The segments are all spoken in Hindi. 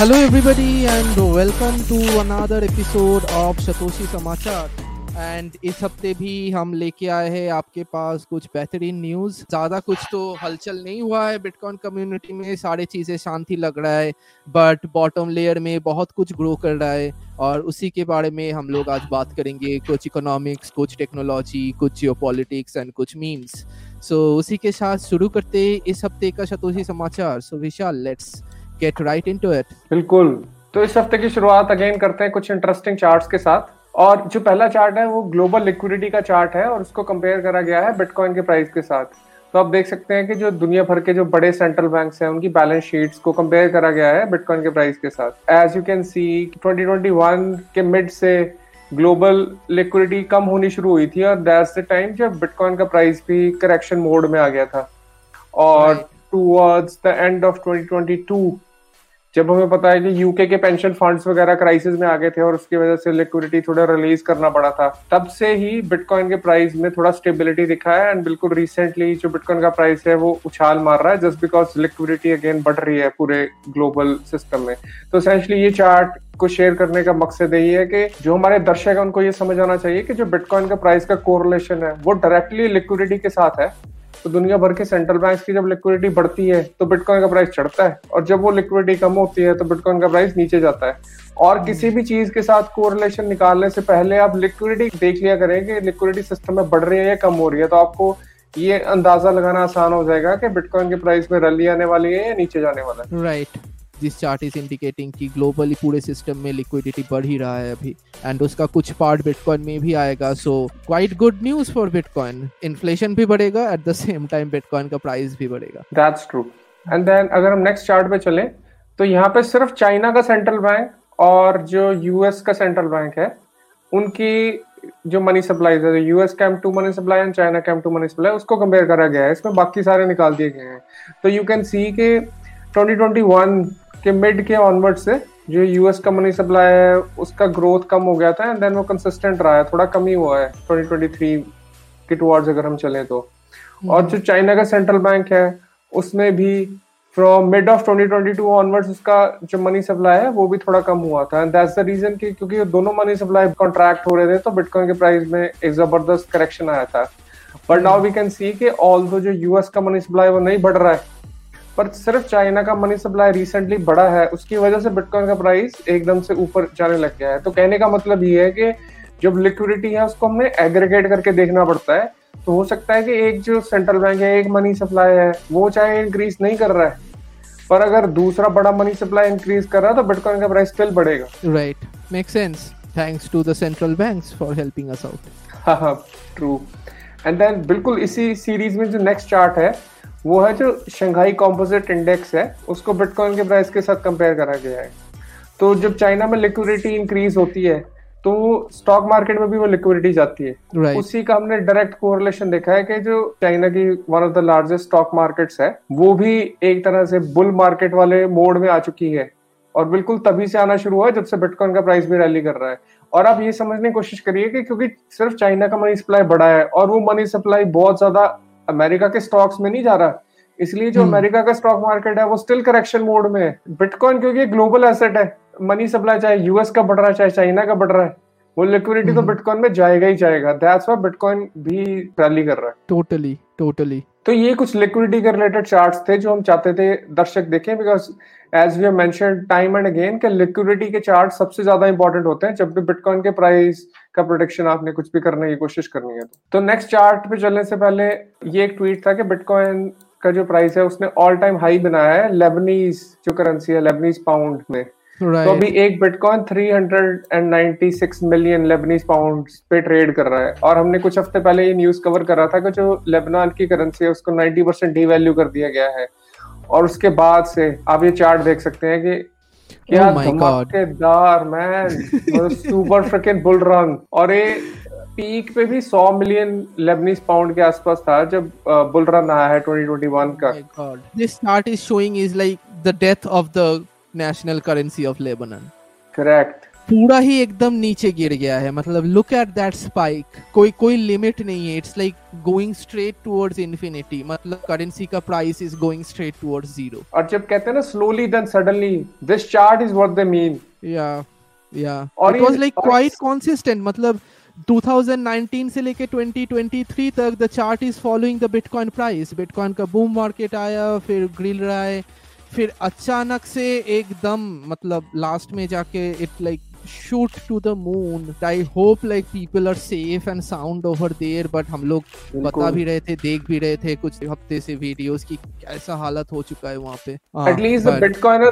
Hello, everybody, and welcome to another episode of Satoshi Samachar. And इस हफ़्ते भी हम लेके आए हैं आपके पास कुछ बेहतरीन न्यूज़ ज़्यादा कुछ तो हलचल नहीं हुआ है बिटकॉइन कम्युनिटी में सारे चीज़ें शांति लग रहा है बट बॉटम लेयर में बहुत कुछ ग्रो कर रहा है। और उसी के बारे में हम लोग आज बात करेंगे कुछ इकोनॉमिक्स कुछ टेक्नोलॉजी कुछ जियो एंड कुछ मीम्स सो so, उसी के साथ शुरू करते इस हफ़्ते का Satoshi Samachar so Vishal let's get right into it बिल्कुल। तो इस हफ़्ते की शुरुआत अगेन करते हैं कुछ इंटरेस्टिंग चार्ट्स के साथ। और जो पहला चार्ट है वो ग्लोबल लिक्विडिटी का चार्ट है और उसको कंपेयर करा गया है बिटकॉइन के प्राइस के साथ। तो आप देख सकते हैं कि जो दुनिया भर के जो बड़े सेंट्रल बैंक्स हैं उनकी बैलेंस शीट्स को कंपेयर करा गया है बिटकॉइन के प्राइस के साथ। एज यू कैन सी 2021 के मिड से ग्लोबल लिक्विडिटी कम होनी शुरू हुई थी और दैट्स द टाइम जब बिटकॉइन का प्राइस भी करेक्शन मोड में आ गया था। और टूवर्ड्स द एंड ऑफ़ 2022 जब हमें पता है कि यूके के पेंशन फंड्स वगैरह क्राइसिस में आ गए थे और उसकी वजह से लिक्विडिटी थोड़ा रिलीज़ करना पड़ा था, तब से ही बिटकॉइन के प्राइस में थोड़ा स्टेबिलिटी दिखा है एंड बिल्कुल रिसेंटली जो बिटकॉइन का प्राइस है वो उछाल मार रहा है जस्ट बिकॉज़ लिक्विडिटी अगेन बढ़ रही है पूरे ग्लोबल सिस्टम में। तो ये चार्ट को शेयर करने का मकसद यही है कि जो हमारे दर्शक है, उनको ये समझ आना चाहिए कि जो बिटकॉइन का प्राइस का कोरिलेशन है, वो डायरेक्टली लिक्विडिटी के साथ है तो दुनिया भर के सेंट्रल बैंक की जब लिक्विडिटी बढ़ती है तो बिटकॉइन का प्राइस चढ़ता है। और जब वो लिक्विडिटी कम होती है तो बिटकॉइन का प्राइस नीचे जाता है। और किसी भी चीज़ के साथ कोरिलेशन निकालने से पहले आप लिक्विडिटी देख लिया करें कि लिक्विडिटी सिस्टम में बढ़ रही है या कम हो रही है। तो आपको ये अंदाज़ा लगाना आसान हो जाएगा कि बिटकॉइन के प्राइस में रैली आने वाली है या नीचे जाने वाला है। Right right. This chart is indicating कि ग्लोबली पूरे सिस्टम में लिक्विडिटी बढ़ ही रहा है अभी। एंड उसका कुछ पार्ट बिटकॉइन में भी आएगा so quite good news for bitcoin inflation भी बढ़ेगा at the same time bitcoin का प्राइस भी बढ़ेगा। दैट्स ट्रू एंड देन अगर हम नेक्स्ट चार्ट पे चले तो यहाँ पे सिर्फ़ चाइना का सेंट्रल बैंक और जो यूएस का सेंट्रल बैंक है, उनकी जो मनी सप्लाई है यूएस का M two money supply and China का एम टू मनी सप्लाई उसको कंपेयर करा गया है। इसमें बाकी सारे निकाल दिए गए हैं। तो यू कैन सी के 2021 के मिड के ऑनवर्ड से जो यूएस का मनी सप्लाई है उसका ग्रोथ कम हो गया था एंड देन वो कंसिस्टेंट रहा है थोड़ा कम ही हुआ है 2023 के टुवर्ड्स अगर हम चले तो। हम्म। और जो चाइना का सेंट्रल बैंक है उसमें भी फ्रॉम मिड ऑफ़ 2022 ऑनवर्ड्स उसका जो मनी सप्लाई है वो भी थोड़ा कम हुआ था। एंड दैट्स द रीजन कि क्योंकि दोनों मनी सप्लाई कॉन्ट्रैक्ट हो रहे थे तो बिटकॉइन के प्राइस में एक ज़बरदस्त करेक्शन आया था। But now we can see कि ऑल जो यूएस का मनी सप्लाई वो नहीं बढ़ रहा है पर सिर्फ़ चाइना का मनी सप्लाई रिसेंटली बढ़ा है उसकी वजह से बिटकॉइन का प्राइस एकदम से ऊपर जाने लग गया है। तो कहने का मतलब ये है कि जब लिक्विडिटी है उसको हमें एग्रीगेट करके देखना पड़ता है। तो हो सकता है कि एक जो सेंट्रल बैंक है एक मनी सप्लाई है वो चाहे इंक्रीज नहीं कर रहा है पर अगर दूसरा बड़ा मनी सप्लाई इंक्रीज कर रहा है तो बिटकॉइन का प्राइस स्टिल बढ़ेगा। Right make sense thanks to the central banks for helping us out हाँ ट्रू एंड देन बिल्कुल इसी सीरीज़ में जो नेक्स्ट चार्ट है वो है जो शंघाई कॉम्पोजिट इंडेक्स है उसको बिटकॉइन के प्राइस के साथ कंपेयर करा गया है। तो जब चाइना में लिक्विडिटी इंक्रीज होती है तो स्टॉक मार्केट में भी वो लिक्विडिटी जाती है। Right. उसी का हमने डायरेक्ट कोरिलेशन देखा है कि जो चाइना की one of the largest stock markets है वो भी एक तरह से बुल मार्केट वाले मोड में आ चुकी है। और बिल्कुल तभी से आना शुरू हुआ जब से बिटकॉइन का प्राइस भी रैली कर रहा है। और आप ये समझने की कोशिश करिए कि क्योंकि सिर्फ़ चाइना का मनी सप्लाई बढ़ा है और वो मनी सप्लाई बहुत ज़्यादा अमेरिका के स्टॉक्स में नहीं जा रहा। इसलिए जो अमेरिका हम्म। का स्टॉक मार्केट है वो स्टिल करेक्शन मोड में है। बिटकॉइन क्योंकि ग्लोबल एसेट है। मनी सप्लाई चाहे यूएस का बढ़ रहा है चाहे चाइना का बढ़ रहा है वो लिक्विडिटी तो बिटकॉइन हम्म। में जाएगा ही जाएगा। दैट्स व्हाई बिटकॉइन भी रैली कर रहा है। टोटली टोटली तो ये कुछ लिक्विडिटी के रिलेटेड चार्ट्स थे जो हम चाहते थे दर्शक देखें because as we mention time and again के लिक्विडिटी के चार्ट सबसे ज़्यादा इंपॉर्टेंट होते हैं। जब भी बिटकॉइन के प्राइस का प्रोडिक्शन आपने कुछ भी करने की कोशिश करनी है तो। नेक्स्ट चार्ट पे चलने से पहले ये एक ट्वीट था कि बिटकॉइन का जो प्राइस है उसने ऑल टाइम हाई बनाया है लेबनीज जो करेंसी है लेबनीज पाउंड में। Right. तो अभी एक बिटकॉइन 396 मिलियन लेबनीज पाउंड पे ट्रेड कर रहा है। और हमने कुछ हफ़्ते पहले ये न्यूज़ कवर करा था कि जो लेबनान की करेंसी है उसको 90 परसेंट डिवैल्यू कर दिया गया है। और उसके बाद से आप ये चार्ट देख सकते हैं कि क्या oh धमाकेदार man super freaking bull run और ये पीक पे भी 100 मिलियन लेबनीज पाउंड के आसपास था जब बुल रन आया है 2021 का। This chart is showing is like the death of the national currency of Lebanon correct पूरा ही एकदम नीचे गिर गया है। मतलब लुक एट दैट स्पाइक कोई कोई लिमिट नहीं है। It's like going straight towards infinity मतलब करेंसी का price is going straight towards zero और जब कहते हैं ना slowly then suddenly this chart is what they mean yeah yeah और it was like quite consistent मतलब 2019 से लेके 2023 तक the chart is following the bitcoin price bitcoin का बूम मार्केट आया फिर ग्रिल रहा है। फिर अचानक से एकदम मतलब लास्ट में जाके it like shoot to the moon i hope like people are safe and sound over there but हम लोग बता भी रहे थे देख भी रहे थे कुछ हफ़्ते से वीडियोस की कैसा हालत हो चुका है वहाँ पे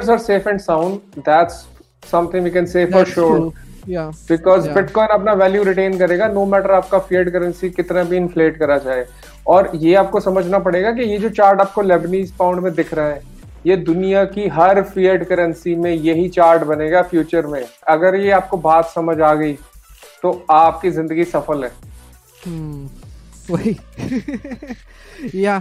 are safe and sound. That's something we can say for that's sure. true. yeah because bitcoin अपना वैल्यू रिटेन करेगा नो मैटर आपका फिएट करेंसी कितना भी इन्फ्लेट करा जाए और ये आपको समझना पड़ेगा कि ये जो चार्ट आपको लेबनीज पाउंड में दिख रहा है ये दुनिया की हर फिएट करेंसी में यही चार्ट बनेगा फ्यूचर में। अगर ये आपको बात समझ आ गई तो आपकी ज़िंदगी सफल है। हम्म वही। या।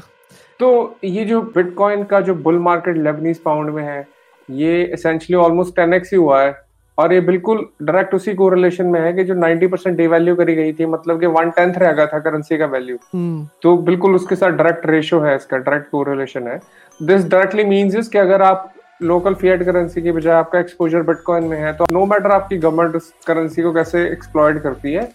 तो ये जो बिटकॉइन का जो बुल मार्केट लेबनीज पाउंड में है ये एसेंशियली ऑलमोस्ट टेन एक्स ही हुआ है। और ये बिल्कुल डायरेक्ट उसी कोरिलेशन में है कि जो 90 परसेंट डिवैल्यू करी गई थी मतलब कि वन टेंथ रह गया था करेंसी का वैल्यू हम्म। तो बिल्कुल उसके साथ डायरेक्ट रेशियो है इसका डायरेक्ट कोरिलेशन है। दिस डायरेक्टली मींस इज़ कि अगर आप लोकल फिएट करेंसी की बजाय आपका एक्सपोजर बिटकॉइन में है तो नो मैटर आपकी गवर्नमेंट उस करेंसी को कैसे एक्सप्लॉयड करती है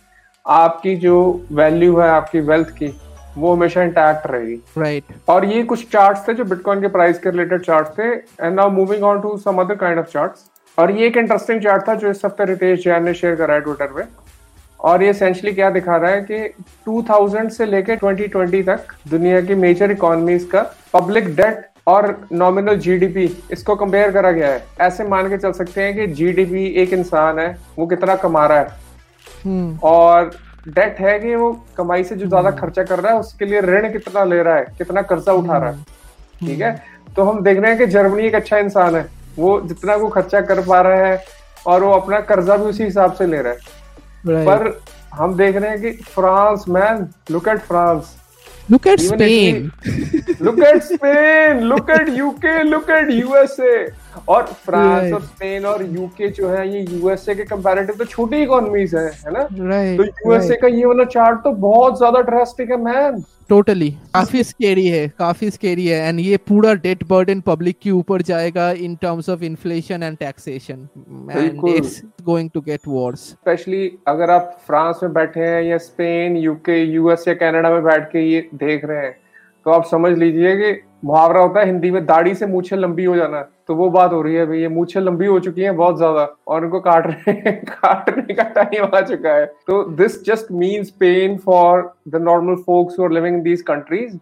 आपकी जो वैल्यू है आपकी वेल्थ की वो हमेशा इंटैक्ट रहेगी। Right right. और ये कुछ चार्ट्स थे जो बिटकॉइन के प्राइस के रिलेटेड चार्ट्स थे and now moving on to some other kind of charts और ये एक इंटरेस्टिंग चार्ट था जो इस हफ़्ते रितेश जैन ने शेयर करा है ट्विटर पे। और ये एसेंशियली क्या दिखा रहा है कि 2000 से लेके 2020 तक दुनिया की मेजर इकोनॉमीज का पब्लिक डेट और नॉमिनल जीडीपी इसको कंपेयर करा गया है। ऐसे मान के चल सकते हैं कि जीडीपी एक इंसान है वो कितना कमा रहा है। हम्म। और डेट है कि वो कमाई से जो ज़्यादा खर्चा कर रहा है उसके लिए ऋण कितना ले रहा है कितना कर्जा उठा रहा है। ठीक है? तो हम देख रहे हैं कि जर्मनी एक अच्छा इंसान है। वो जितना वो खर्चा कर पा रहा है और वो अपना कर्जा भी उसी हिसाब से ले रहा है। Right. पर हम देख रहे हैं कि France man look at France look at Spain look at Spain look at UK look at USA और फ्रांस और स्पेन और यूके जो है ये यूएसए के कंपैरेटिव तो छोटी इकोनॉमीज है है ना? राइट तो यूएसए का ये वाला चार्ट तो बहुत ज़्यादा ड्रास्टिक है मैन टोटली काफ़ी स्केरी है काफ़ी स्केरी है. एंड ये पूरा डेट बर्डन पब्लिक के ऊपर जाएगा in terms of inflation and taxation it's going to get worse specially अगर आप फ्रांस में बैठे हैं या स्पेन यूके यूएस या कनाडा में बैठ के ये देख रहे हैं तो आप समझ लीजिए कि मुहावरा होता है हिंदी में दाढ़ी से मूछे लंबी हो जाना। तो वो बात हो रही है भाई ये मूछे लंबी हो चुकी हैं बहुत ज़्यादा और उनको काट रहे हैं काटने का टाइम आ चुका है। तो this just means pain for the normal folks are living in these countries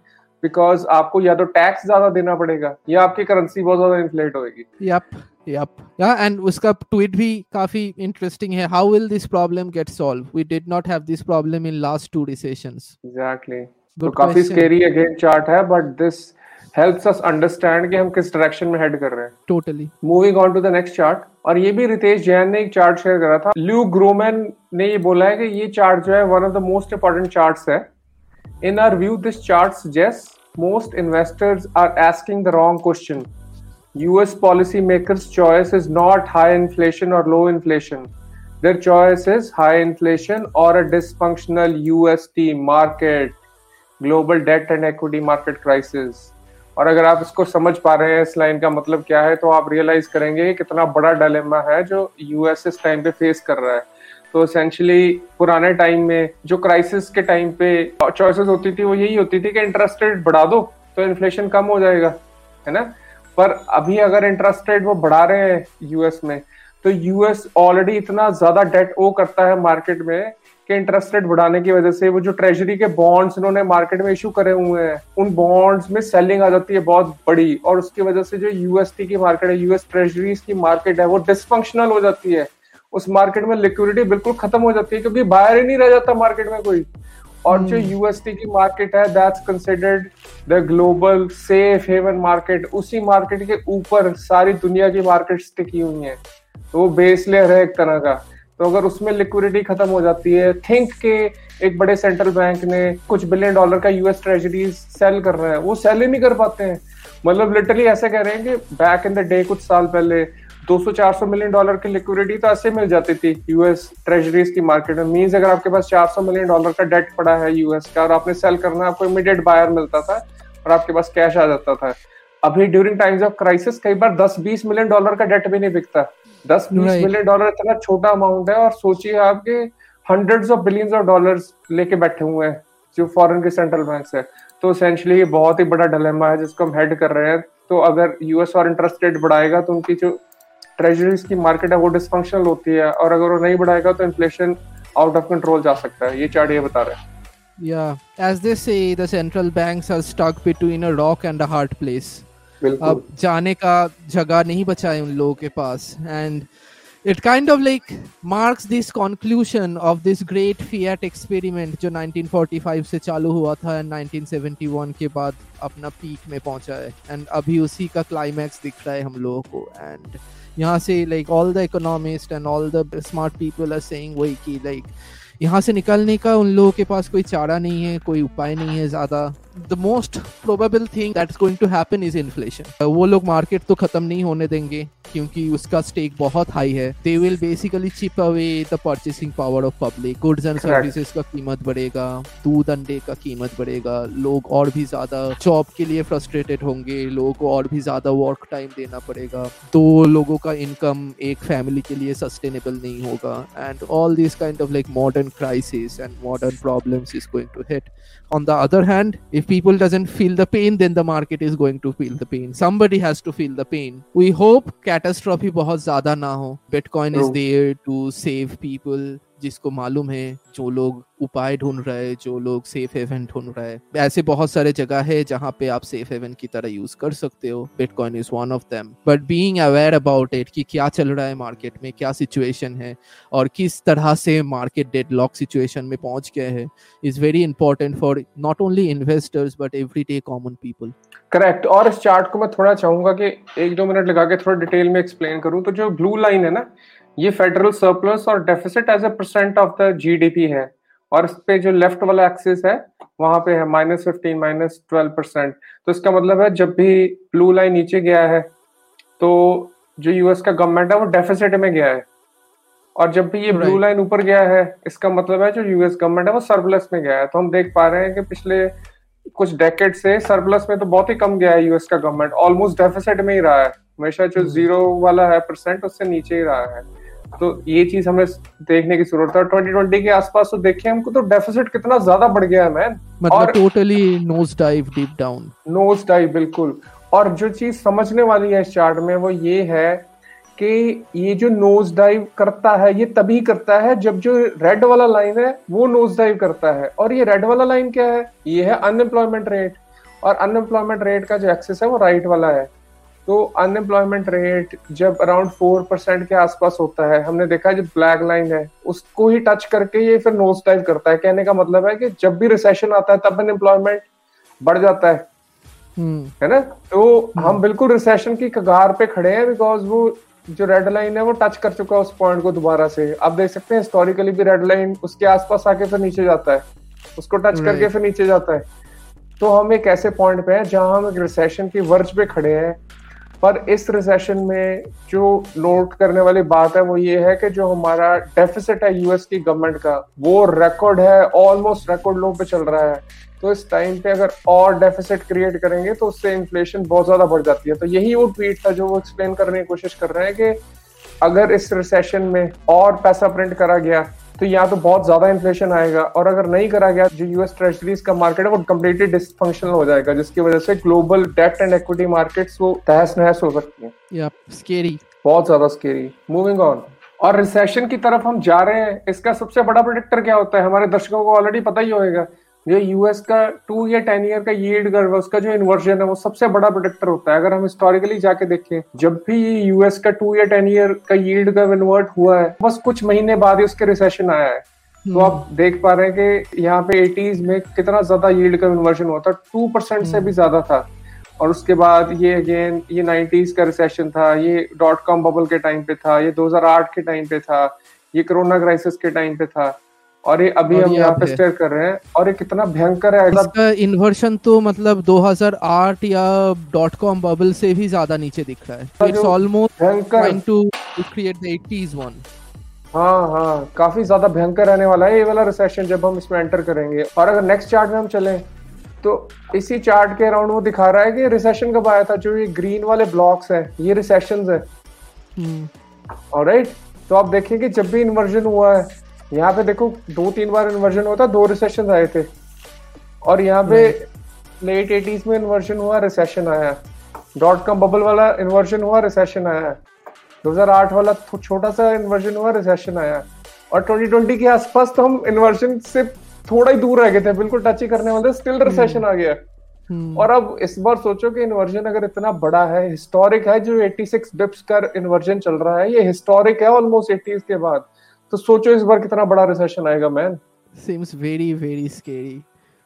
because आपको या तो टैक्स ज़्यादा देना पड़ेगा या आपकी करेंसी बहुत ज़्यादा इन्फ्लेट होगी यप यप या एंड उसका ट्वीट भी काफ़ी इंटरेस्टिंग है। How will this problem get solve we did not have this problem in last two recessions exactly तो Good काफ़ी question. स्केरी अगेन चार्ट है but this helps us understand कि हम किस डायरेक्शन में हेड कर रहे हैं। Totally moving on to the next chart और ये भी रितेश जैन ने एक चार्ट शेयर करा था। ल्यू ग्रोमैन ने ये बोला है कि ये चार्ट जो है one of the most important charts है। In our view this chart suggest most investors are asking the wrong question US policymakers' choice is not high inflation or low inflation. Their choice is high inflation or a dysfunctional UST market, global debt and equity market crisis. और अगर आप इसको समझ पा रहे हैं, इस लाइन का मतलब क्या है तो आप रियलाइज़ करेंगे कितना बड़ा डायलेमा है जो यूएस इस टाइम पे फेस कर रहा है। तो एसेंशियली पुराने टाइम में, जो क्राइसिस के टाइम पे चॉइसेस होती थी, वो यही होती थी कि इंटरेस्ट रेट बढ़ा दो तो इन्फ्लेशन कम हो जाएगा, है ना? पर अभी अगर इंटरेस्ट रेट वो बढ़ा रहे हैं यूएस में तो यूएस ऑलरेडी इतना ज़्यादा डेट ओ करता है मार्केट में कि इंटरेस्ट रेट बढ़ाने की वजह से वो जो ट्रेजरी के बॉन्ड्स इन्होंने मार्केट में इशू करे हुए हैं उन बॉन्ड्स में सेलिंग आ जाती है बहुत बड़ी और उसकी वजह से जो यूएसटी की मार्केट है यूएस ट्रेजरीज की मार्केट है वो डिसफंक्शनल हो जाती है। उस मार्केट में लिक्विडिटी बिल्कुल खत्म हो जाती है क्योंकि बाहर ही नहीं रह जाता मार्केट में कोई। और जो यूएसटी की मार्केट है that's considered the global safe haven market उसी मार्केट के ऊपर सारी दुनिया की मार्केट टिकी हुई है। तो वो बेस लेयर है एक तरह का। तो अगर उसमें लिक्विडिटी खत्म हो जाती है थिंक के एक बड़े सेंट्रल बैंक ने कुछ बिलियन डॉलर का यूएस ट्रेजरीज सेल कर रहे हैं, वो सेल ही नहीं कर पाते हैं। मतलब लिटरली ऐसे कह रहे हैं कि बैक इन द डे कुछ साल पहले 200-400 मिलियन डॉलर की लिक्विडिटी तो ऐसे मिल जाती थी यूएस ट्रेजरीज की मार्केट में। मीन्स अगर आपके पास 400 मिलियन डॉलर का डेट पड़ा है यूएस का और आपने सेल करना आपको इमीडिएट बायर मिलता था और आपके पास कैश आ जाता था। अभी ड्यूरिंग टाइम्स ऑफ़ क्राइसिस कई बार 10-20 मिलियन डॉलर का डेट भी नहीं बिकता। 10-20 मिलियन डॉलर इतना छोटा अमाउंट है और सोचिए आपके hundreds of billions of dollars लेके बैठे हुए हैं जो फॉरेन के सेंट्रल बैंक है। तो एसेंशली ये बहुत ही बड़ा डिलेमा है जिसको हम हेड कर रहे हैं। तो अगर यूएस और इंटरेस्ट रेट बढ़ाएगा तो उनकी जो ट्रेजरीज की मार्केट है वो डिसफंक्शनल होती है और अगर वो नहीं बढ़ाएगा तो इन्फ्लेशन आउट ऑफ़ कंट्रोल जा सकता है। ये चार्ट ये बता रहे हैं। Yeah, as they say, the central banks are stuck between a rock and a hard place. अब जाने का जगह नहीं बचा है उन लोगों के पास। And it kind of like marks this conclusion of this great fiat experiment जो 1945 से चालू हुआ था एंड 1971 के बाद अपना पीक में पहुँचा है। एंड अभी उसी का क्लाइमैक्स दिख रहा है हम लोगों को। एंड यहाँ से like all the economist and all the smart people are saying वही कि लाइक यहाँ से निकलने का उन लोगों के पास कोई चारा नहीं है, कोई उपाय नहीं है ज़्यादा। The most probable thing that is going to happen is inflation वो लोग मार्केट तो खत्म नहीं होने देंगे। क्योंकि उसका स्टेक बहुत हाई है। They will basically chip away the purchasing power of public goods and services का कीमत बढ़ेगा। दूध अंडे का कीमत बढ़ेगा। लोग और भी ज़्यादा जॉब के लिए फ्रस्ट्रेटेड होंगे। लोगों को और भी ज़्यादा वर्क टाइम देना पड़ेगा। दो लोगों का इनकम एक फैमिली के लिए सस्टेनेबल नहीं होगा। And all this kind of like modern crisis and modern problems is going to hit on the other hand if people doesn't feel the pain then the market is going to feel the pain. Somebody has to feel the pain. We hope catastrophe बहुत ज़्यादा ना हो। Bitcoin is there to save people जिसको मालूम है, जो लोग उपाय ढूंढ रहे हैं, जो लोग सेफ़ हेवन ढूंढ रहे हैं। ऐसे बहुत सारे जगह है जहाँ पे आप सेफ़ हेवन की तरह यूज़ कर सकते हो। Bitcoin is one of them but being aware about it कि क्या चल रहा है मार्केट में, क्या सिचुएशन है, और किस तरह से मार्केट डेड लॉक सिचुएशन में पहुँच गए हैं is very important for not only investors but every day common people correct और इस चार्ट को मैं थोड़ा चाहूँगा कि एक दो मिनट लगा के थोड़ा डिटेल में एक्सप्लेन करूँ। तो जो ब्लू लाइन है ना ये फेडरल सरप्लस और deficit as a percent of the GDP है। और इस पे जो लेफ़्ट वाला एक्सिस है वहाँ पे है minus fifteen minus twelve percent तो इसका मतलब है जब भी ब्लू लाइन नीचे गया है तो जो यूएस का गवर्नमेंट है वो डेफिसिट में गया है। और जब भी ये ब्लू लाइन ऊपर गया है इसका मतलब है जो यूएस गवर्नमेंट है वो सरप्लस में गया है। तो हम देख पा रहे हैं कि पिछले कुछ डेकेड से सरप्लस में तो बहुत ही कम गया है यूएस का गवर्नमेंट ऑलमोस्ट डेफिसिट में ही रहा है। हमेशा जो ज़ीरो hmm. वाला है परसेंट उससे नीचे ही रहा है। तो ये चीज़ हमें देखने की ज़रूरत है। ट्वेंटी ट्वेंटी के आसपास तो देखे हमको तो डेफिसिट कितना ज़्यादा बढ़ गया है मैन मतलब totally nose dive deep down nose dive बिल्कुल। और जो चीज़ समझने वाली है इस चार्ट में वो ये है कि ये जो नोज़ डाइव करता है ये तभी करता है जब जो रेड वाला लाइन है वो नोज़ डाइव करता है। और ये रेड वाला लाइन क्या है? ये है अनएम्प्लॉयमेंट रेट और अनएम्प्लॉयमेंट रेट का जो एक्सेस है वो राइट वाला है। तो अनएम्प्लॉयमेंट रेट जब अराउंड फोर परसेंट के आसपास होता है हमने देखा जो ब्लैक लाइन है उसको ही टच करके ये फिर नोज़ टाइप करता है। कहने का मतलब है कि जब भी रिसेशन आता है तब अनएम्प्लॉयमेंट बढ़ जाता है। हम्म। है ना? तो हम्म। हम बिल्कुल रिसेशन की कगार पे खड़े हैं बिकॉज़ वो जो रेड लाइन है वो टच कर चुका है उस पॉइंट को दोबारा से। आप देख सकते हैं हिस्टोरिकली भी रेड लाइन उसके आसपास आके फिर नीचे जाता है। उसको टच करके फिर नीचे जाता है। तो हम एक ऐसे पॉइंट पे हैं जहाँ हम एक रिसेशन की वर्ज पे खड़े हैं। पर इस रिसेशन में जो नोट करने वाली बात है वो ये है कि जो हमारा डेफिसिट है यूएस की गवर्नमेंट का, वो रिकॉर्ड है ऑलमोस्ट रिकॉर्ड लो पे चल रहा है। तो इस टाइम पे अगर और डेफिसिट क्रिएट करेंगे तो उससे इन्फ्लेशन बहुत ज़्यादा बढ़ जाती है। तो यही वो ट्वीट था जो वो एक्सप्लेन करने की कोशिश कर रहे हैं कि अगर इस रिसेशन में और पैसा प्रिंट करा गया तो यहाँ तो बहुत ज़्यादा इन्फ्लेशन आएगा और अगर नहीं करा गया जो यूएस ट्रेजरीज का मार्केट है वो कम्प्लीटली डिसफंक्शनल हो जाएगा जिसकी वजह से global debt and equity markets वो तहस नहस हो सकती है। स्केरी बहुत ज़्यादा स्केरी मूविंग ऑन और रिसेशन की तरफ़ हम जा रहे हैं इसका सबसे बड़ा प्रोडिक्टर क्या होता है? हमारे दर्शकों को ऑलरेडी पता ही होगा जो यूएस का टू या टेन ईयर का यील्ड कर्व उसका जो इन्वर्जन है वो सबसे बड़ा प्रोडक्टर होता है अगर हम हिस्टोरिकली जाके देखें जब भी यूएस का टू या टेन ईयर का यील्ड कर्व इन्वर्ट हुआ है बस कुछ महीने बाद ही उसके रिसेशन आया है तो आप हम्म। देख पा रहे हैं कि यहाँ पे एटीज में कितना ज़्यादा यील्ड का इन्वर्जन हुआ था टू परसेंट से भी हम्म। ज़्यादा था और उसके बाद ये अगेन ये नाइनटीज का रिसेशन था ये डॉट कॉम बबल के टाइम पे था ये 2008 के टाइम पे था ये कोरोना क्राइसिस के टाइम पे था और ये अभी और हम यहाँ पे स्टेयर कर रहे हैं और ये कितना भयंकर है मतलब इसका इन्वर्शन तो मतलब 2008 या डॉट कॉम बबल से भी ज़्यादा नीचे दिख रहा है। इट्स ऑलमोस्ट भयंकर trying to create the 80s one हाँ हाँ काफ़ी ज़्यादा भयंकर रहने वाला है ये वाला रिसेशन जब हम इसमें एंटर करेंगे। और अगर नेक्स्ट चार्ट में हम चलें तो इसी चार्ट के अराउंड वो दिखा रहा है कि रिसेशन कब आया था जो ये ग्रीन वाले ब्लॉक्स हैं ये रिसेशन है। ऑलराइट तो आप देखिए कि जब भी इन्वर्जन हुआ है यहाँ पे देखो दो तीन बार इन्वर्जन हुआ था दो रिसेशन आए थे। और यहाँ पे लेट एटीज में इन्वर्जन हुआ रिसेशन आया। डॉट कॉम बबल वाला इन्वर्जन हुआ रिसेशन आया। 2008 वाला छोटा सा इन्वर्जन हुआ रिसेशन आया। और 2020 के आसपास तो हम इन्वर्जन से थोड़ा ही दूर रह गए थे बिल्कुल टच ही करने वाले स्टिल रिसेशन आ गया। और अब इस बार सोचो कि इन्वर्जन अगर इतना बड़ा है हिस्टोरिक है जो 86 बिप्स का इन्वर्जन चल रहा है ये हिस्टोरिक है ऑलमोस्ट 80s के बाद। तो सोचो इस बार कितना बड़ा रिसेशन आएगा man seems very very scary.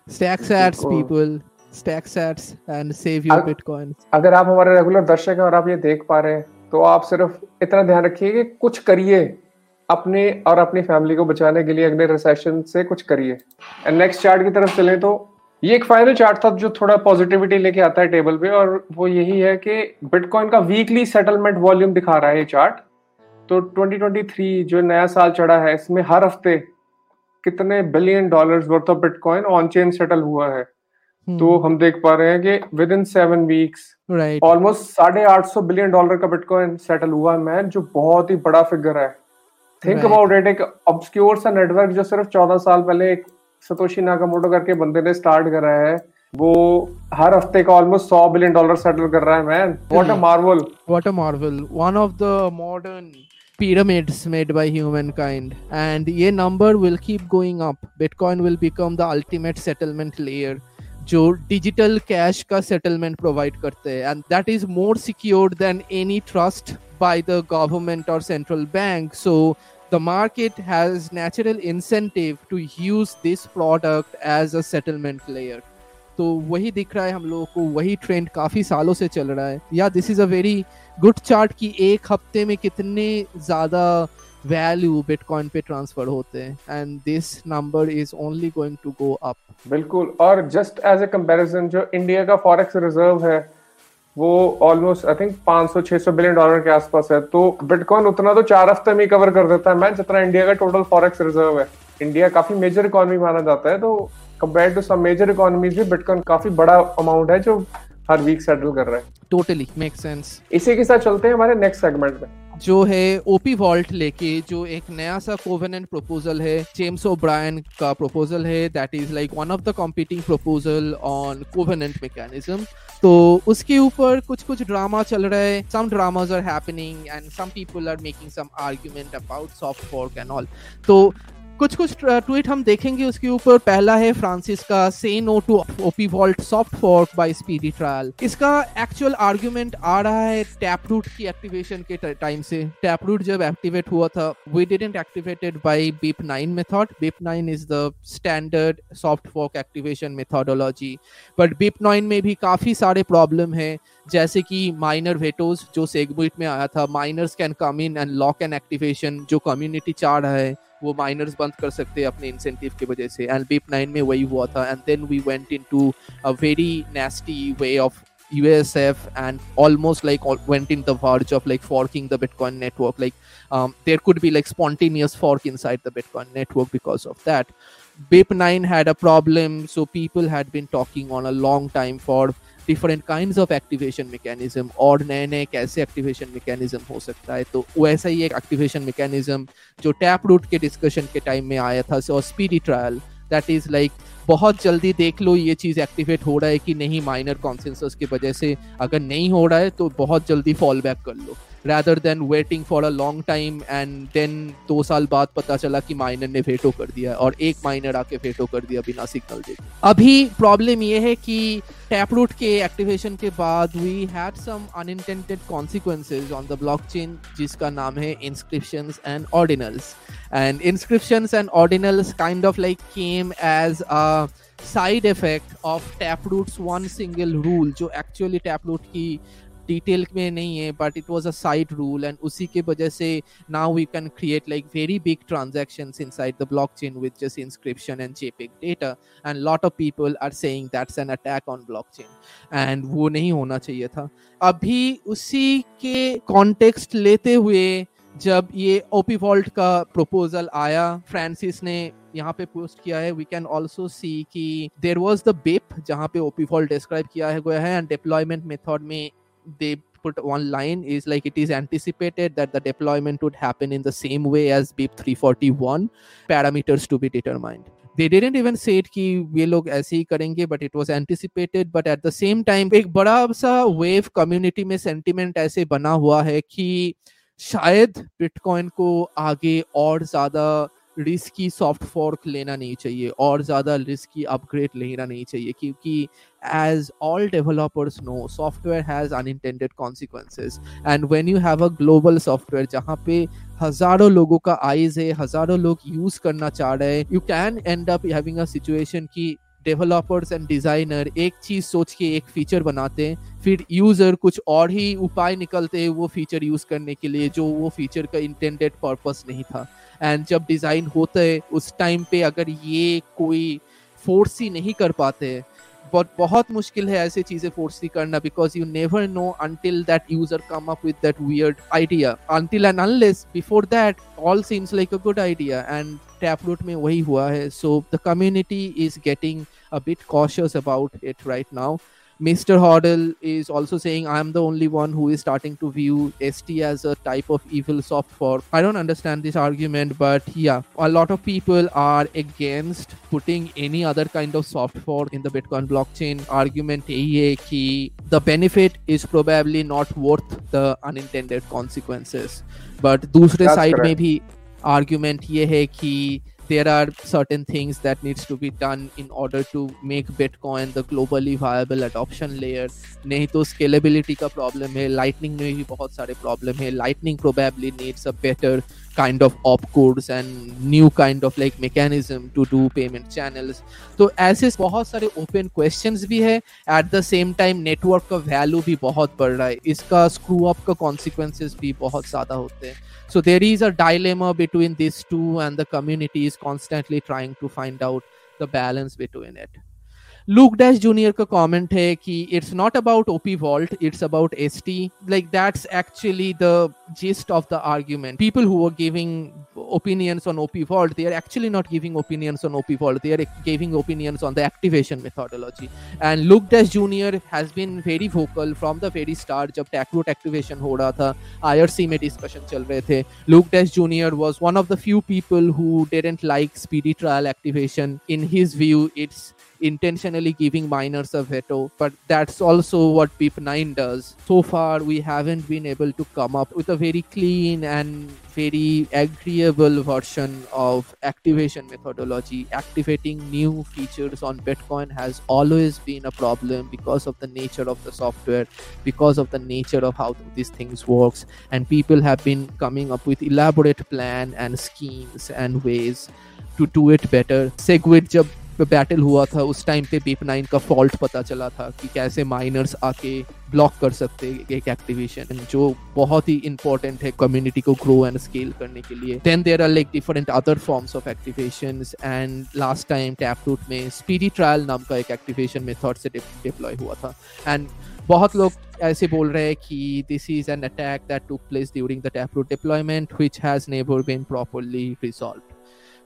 Stack sats बिल्कुल। people. Stack sats and save your bitcoins अगर आप हमारे रेगुलर दर्शक हैं और आप ये देख पा रहे हैं तो आप सिर्फ़ इतना ध्यान रखिए कि कुछ करिए अपने और अपनी फैमिली को बचाने के लिए अगले रिसेशन से कुछ करिए। एंड नेक्स्ट चार्ट की तरफ़ चलें तो ये एक फाइनल चार्ट था जो थोड़ा पॉजिटिविटी लेके आता है टेबल पे और वो यही है कि बिटकॉइन का वीकली सेटलमेंट वॉल्यूम दिखा रहा है ये चार्ट तो 2023 जो नया साल चढ़ा है इसमें हर हफ़्ते कितने billion dollars worth of bitcoin on chain settle हुआ है। तो हम देख पा रहे हैं कि within seven weeks almost साढ़े आठ सौ बिलियन डॉलर का बिटकॉइन सेटल हुआ है मैन जो बहुत ही बड़ा फिगर है। थिंक अबाउट इट एक ऑब्सक्योर सा नेटवर्क जो सिर्फ़ चौदह साल पहले एक सतोशी नाकामोटो करके बंदे ने स्टार्ट करा है वो हर हफ़्ते का ऑलमोस्ट सौ बिलियन डॉलर सेटल कर रहा है man what a. Marvel what a marvel one of the modern pyramids made by humankind and ये number will keep going up bitcoin will become the ultimate settlement layer जो डिजिटल कैश का सेटलमेंट प्रोवाइड करते हैं and that is more secured than any trust by the government or central bank so the market has natural incentive to use this product as a settlement layer तो वही दिख रहा है हम लोगों को वही ट्रेंड काफ़ी सालों से चल रहा है या this is a very good chart कि एक हफ़्ते में कितने ज़्यादा वैल्यू बिटकॉइन पे ट्रांसफ़र होते हैं? And this number is only going to go up बिल्कुल। और जस्ट एज ए कंपैरिजन जो इंडिया का फॉरेक्स रिज़र्व है, वो almost I think 500-600 billion dollar के आसपास है। तो बिटकॉइन उतना तो चार हफ़्ते में कवर कर देता है। मैन जितना इंडिया का टोटल फॉरेक्स रिज़र्व है इंडिया काफ़ी मेजर इकोनॉमी माना जाता है। तो compare to some major economies भी बिटकॉइन काफ़ी बड़ा अमाउंट है, जो हर वीक सेटल कर रहा है। टोटली मेक सेंस इसी के साथ चलते हैं हमारे नेक्स्ट सेगमेंट में जो है ओपी वॉल्ट लेके जो एक नया सा कोवेनेंट प्रपोजल है जेम्स ओब्रायन का प्रपोजल है that is like one of the competing proposal on covenant mechanism तो उसके ऊपर कुछ कुछ ड्रामा चल रहा है। Some dramas are happening and some people are making some argument about soft fork and all तो कुछ कुछ ट्वीट हम देखेंगे उसके ऊपर। पहला है फ्रांसिस का से no to OP vault soft fork by speedy trial इसका एक्चुअल आर्ग्यूमेंट आ रहा है टैप रूट की एक्टिवेशन के टाइम से। टैप रूट जब एक्टिवेट हुआ था we didn't activated by BIP 9 method BIP 9 is the standard soft fork activation methodology but BIP nine में भी काफ़ी सारे प्रॉब्लम है, जैसे कि माइनर वेटोज जो सेगमेंट में आया था। Miners can come in and lock an activation जो कम्युनिटी चाह रहा है। वो माइनर्स बंद कर सकते हैं अपने इंसेंटिव की वजह से। एंड बीप नाइन में वही हुआ था। And then we went into a very nasty way of U S F and almost like went in the of like forking the bitcoin network like there could be like spontaneous fork inside the bitcoin network because of that BIP nine had a problem so people had been talking on a long time for different kind of activation mechanism और नए नए कैसे एक्टिवेशन मैकेनिज्म हो सकता है। तो वैसा ही एक एक्टिवेशन मैकेनिज्म जो टैप रूट के डिस्कशन के टाइम में आया था, और speedy trial that is like बहुत जल्दी देख लो ये चीज़ एक्टिवेट हो रहा है कि नहीं माइनर कॉन्सेंसस की वजह से अगर नहीं हो रहा है तो बहुत जल्दी फॉल बैक कर लो। Rather than waiting for a long time and then दो साल बाद पता चला कि माइनर ने वेटो कर दिया और एक माइनर आके वेटो कर दिया बिना सिग्नल देके अभी प्रॉब्लम ये है कि टैपरूट के एक्टिवेशन के बाद we had some unintended consequences on the blockchain जिसका नाम है inscriptions and ordinals and inscriptions and ordinals kind of like came as a side effect of taproot's one single rule जो actually taproot की डिटेल में नहीं है but it was a side rule and उसी के वजह से now we can create like very big transactions inside the blockchain with just inscription and jpeg data. And lot of people are saying that's an attack on blockchain. And वो नहीं होना चाहिए था। अभी उसी के कॉन्टेक्स्ट लेते हुए जब ये ओपी वॉल्ट का प्रपोजल आया फ्रांसिस ने यहाँ पे पोस्ट किया है वी कैन ऑल्सो सी कि देर वॉज़ द बेप जहाँ पे ओपी फॉल्ट डिस्क्राइब किया है, गया है एंड डिप्लॉयमेंट मेथड में दे put one line is like it is anticipated that the deployment would happen in the same way as BIP 341 parameters to be determined. they didn't even say it ये लोग ऐसे ही करेंगे but it was anticipated but at the same time एक बड़ा सा wave community में sentiment ऐसे बना हुआ है कि शायद बिटकॉइन को आगे और ज़्यादा रिस्की सॉफ्ट फॉर्क लेना नहीं चाहिए और ज़्यादा रिस्की अपग्रेड लेना नहीं चाहिए क्योंकि as all developers know software has unintended consequences and when you have a global software जहाँ पे हज़ारों लोगों का आइज़ है, हज़ारों लोग यूज़ करना चाह रहे हैं you can end up having a situation की डेवलपर्स एंड डिज़ाइनर एक चीज़ सोच के एक फीचर बनाते हैं, फिर यूज़र कुछ और ही उपाय निकलते हैं वो फीचर यूज़ करने के लिए जो वो फीचर का इंटेंडेड पर्पस नहीं था। एंड जब डिज़ाइन होता है उस टाइम पे अगर ये कोई फोर्स ही नहीं कर पाते, बहुत बहुत मुश्किल है ऐसे चीज़ें फोर्स करना because you never know until that user come up with that weird idea until and unless before that all seems like a good idea and taproot में वही हुआ है. So the community is getting a bit cautious about it right now Mr. Hodl is also saying I'm the only one who is starting to view ST as a type of evil soft fork. I don't understand this argument, but yeah, a lot of people are against putting any other kind of soft fork in the Bitcoin blockchain. Argument is that the benefit is probably not worth the unintended consequences. But दूसरे side में भी argument ये है कि there are certain things that needs to be done in order to make bitcoin the globally viable adoption layer नहीं तो scalability का problem है lightning में भी बहुत सारे problem है lightning probably needs a better kind of opcodes and new kind of like mechanism to do payment channels तो ऐसे बहुत सारे open questions भी है at the same time network का value भी बहुत बढ़ रहा है इसका screw up का consequences भी बहुत ज़्यादा होते हैं so there is a dilemma between these two and the community is constantly trying to find out the balance between it Luke Dash Junior का कमेंट है कि it's not about OP vault it's about S T like that's actually the gist of the argument people who are giving opinions on OP vault they are actually not giving opinions on OP vault they are giving opinions on the activation methodology and Luke Dash Junior has been very vocal from the very start जब टैक्रोट एक्टिवेशन हो रहा था आई आर सी में डिस्कशन चल रहे थे। Luke Dash Junior was one of the few people who didn't like speedy trial activation in his view it's intentionally giving miners a veto, but that's also what BIP9 does. So far, we haven't been able to come up with a very clean and very agreeable version of activation methodology. Activating new features on Bitcoin has always been a problem because of the nature of the software, because of the nature of how these things works, and people have been coming up with elaborate plan and schemes and ways to do it better. Segwit battle हुआ था, उस टाइम पे बीप नाइन का फॉल्ट पता चला था कि कैसे माइनर्स आके ब्लॉक कर सकते एक एक्टिवेशन जो बहुत ही इंपॉर्टेंट है कम्युनिटी को ग्रो एंड स्केल करने के लिए। Then there are like different other forms of activation and last time taproot में स्पीडी ट्रायल नाम का एक एक्टिवेशन मेथड से डिप्लॉय हुआ था। एंड बहुत लोग ऐसे बोल रहे हैं कि this is an attack that took place during the taproot deployment which has never been properly resolve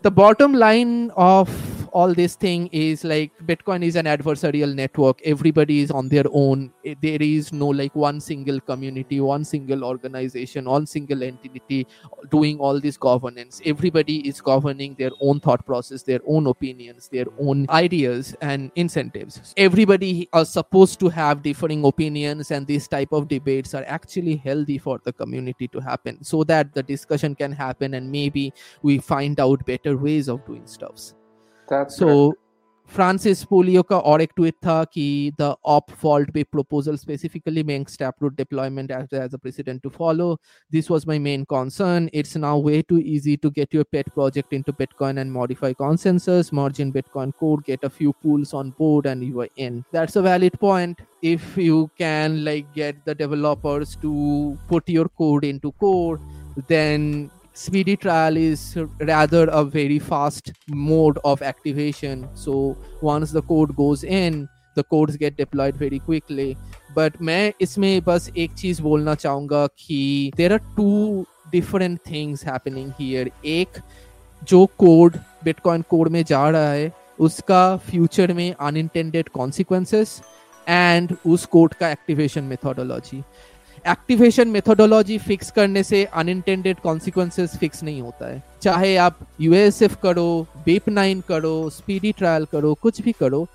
the bottom line of all this thing is like bitcoin is an adversarial network. Everybody is on their own. Eh, there is no like one single community one single organization one single entity doing all this governance. Everybody is governing their own thought process their own opinions their own ideas and incentives. Everybody are supposed to have differing opinions and these type of debates are actually healthy for the community to happen so that the discussion can happen and maybe we find out better better ways of doing stuffs. That's so. Francis Polio ka aur ek tweet tha ki the op fault based proposal specifically makes taproot deployment as, as a precedent to follow. This was my main concern. It's now way too easy to get your pet project into Bitcoin and modify consensus, merge in Bitcoin code, get a few pools on board, and you are in. That's a valid point. If you can like get the developers to put your code into code, then speedy trial is rather a very fast mode of activation so once the code goes in the codes get deployed very quickly but मैं इसमें बस एक चीज़ बोलना चाहूँगा कि there are two different things happening here एक जो कोड बिटकॉइन कोड में जा रहा है उसका फ्यूचर में अनइंटेंडेड कॉन्सिक्वेंसेस एंड उस कोड का activation methodology activation methodology fix करने से अनइंटेंडेड कॉन्सिक्वेंसेस फिक्स नहीं होता है। चाहे आप यूएसएफ करो बेप नाइन करो स्पीडी ट्रायल करो, कुछ भी करो,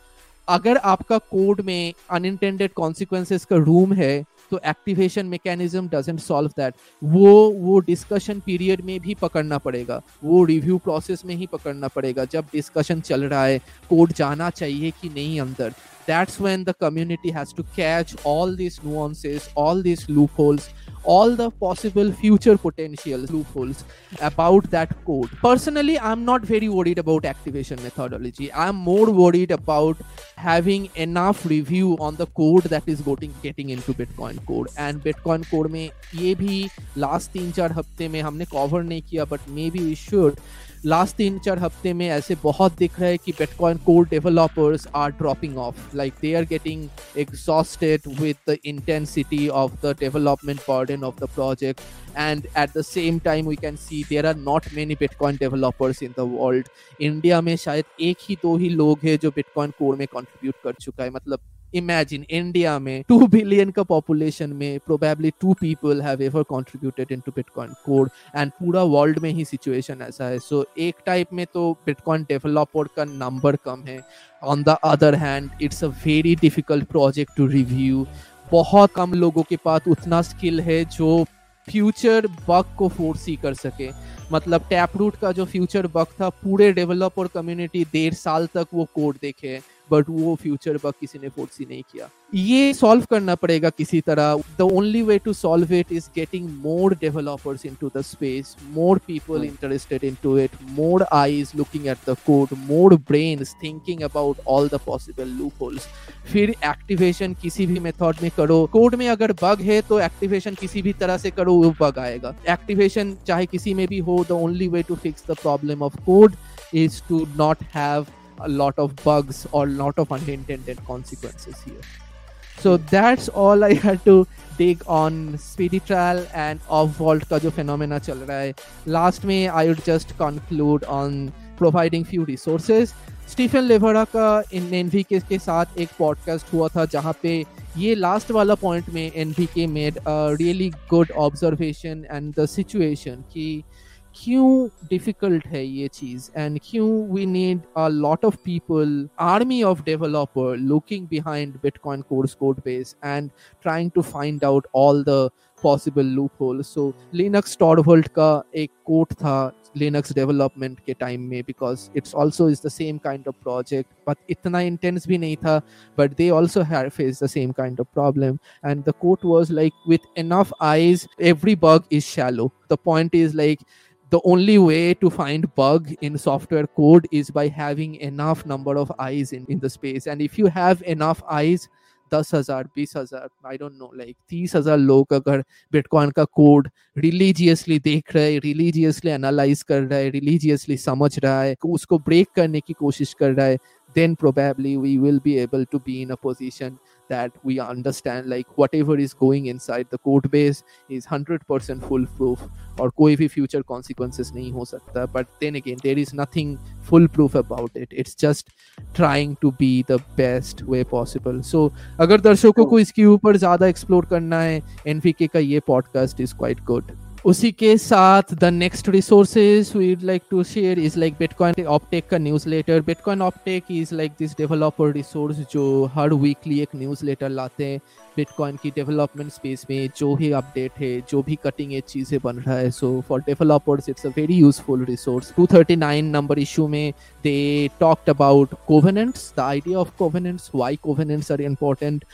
अगर आपका कोड में अनइंटेंडेड कॉन्सिक्वेंसेस का रूम है तो activation mechanism doesn't solve that वो वो डिस्कशन पीरियड में भी पकड़ना पड़ेगा। वो रिव्यू प्रोसेस में ही पकड़ना पड़ेगा। जब डिस्कशन चल रहा है कोड जाना चाहिए कि नहीं अंदर? that's when the community has to catch all these nuances all these loopholes all the possible future potential loopholes about that code personally i'm not very worried about activation methodology i'm more worried about having enough review on the code that is getting getting into bitcoin code and bitcoin code में ये भी लास्ट तीन चार हफ्ते में हमने कवर नहीं किया but maybe we should Last तीन चार हफ़्ते में ऐसे बहुत दिख रहा है कि bitcoin core developers are dropping off like they are getting exhausted with the intensity of the development burden of the project and at the same time we can see there are not many bitcoin developers in the world India में शायद एक ही दो ही लोग हैं जो बिटकॉइन कोर में कॉन्ट्रीब्यूट कर चुका है। मतलब इमेजिन इंडिया में टू बिलियन का पॉपुलेशन में probably two people have ever contributed in bitcoin core and पूरा वर्ल्ड में ही सिचुएशन ऐसा है। सो एक टाइप में तो बिटकॉइन डेवलपर का नंबर कम है। On the other hand it's a very difficult project to review बहुत कम लोगों के पास उतना स्किल है जो फ्यूचर बग को फोर्सी कर सके। मतलब टैप रूट का जो फ्यूचर बग था, पूरे डेवलपर कम्युनिटी डेढ़ साल तक वो कोड देखे। बट वो फ्यूचर बग किसी ने फोर्सी नहीं किया। ये सॉल्व करना पड़ेगा किसी तरह। The only way to solve it is getting more developers into the space more people interested into it more eyes looking at the code more brain thinking about all the possible loopholes फिर एक्टिवेशन किसी भी मेथड में करो। कोड में अगर बग है तो एक्टिवेशन किसी भी तरह से करो वो बग आएगा। एक्टिवेशन चाहे किसी में भी हो the only way to fix the problem of code is to not have a lot of bugs or lot of unintended consequences here. So that's all I had to dig on speedy trial and off vault का जो phenomena चल रहा है. Last में I would just conclude on providing few resources. Stephan Livera का इन एनवीके के साथ एक पॉडकास्ट हुआ था जहाँ पे ये लास्ट वाला पॉइंट में NVK made really good observation and the situation कि क्यों डिफ़िकल्ट है ये चीज़? एंड क्यों we need a lot of people army of developer looking behind bitcoin core's code base and trying to find out all the possible loophole so Linus Torvalds का एक कोट था लिनक्स डेवलपमेंट के टाइम में because it's also is the same kind of project but इतना इंटेंस भी नहीं था but they also have face the same kind of problem and the quote was like with enough eyes every bug is shallow the point is like the only way to find bug in software code is by having enough number of eyes in, in the space and if you have enough eyes दस हजार बीस हजार आई डोंट नो लाइक तीस हजार लोग अगर बिटकॉइन का कोड रिलीजियसली देख रहे हैं रिलीजियसली एनालाइज कर रहा है रिलीजियसली समझ रहा है उसको ब्रेक करने की कोशिश कर रहा है then probably we will be able to be in a position that we understand like whatever is going inside the code base is 100% foolproof or koi bhi future consequences nahi ho sakta but then again there is nothing foolproof about it it's just trying to be the best way possible so अगर दर्शकों को इसके ऊपर ज़्यादा एक्सप्लोर करना है एनवीके का ये पॉडकास्ट इज़ क्वाइट गुड उसी के साथ the next resources we'd like to share is like bitcoin Optech का newsletter bitcoin Optech is like this developer resource जो हर वीकली एक न्यूज़ लेटर लाते हैं बिटकॉइन की डेवलपमेंट स्पेस में, जो भी अपडेट है, जो भी कटिंग एज चीज़ें बन रहा है। So for developers it's a very useful resource 239 number issue में they talked about covenants the idea of covenants why covenants are important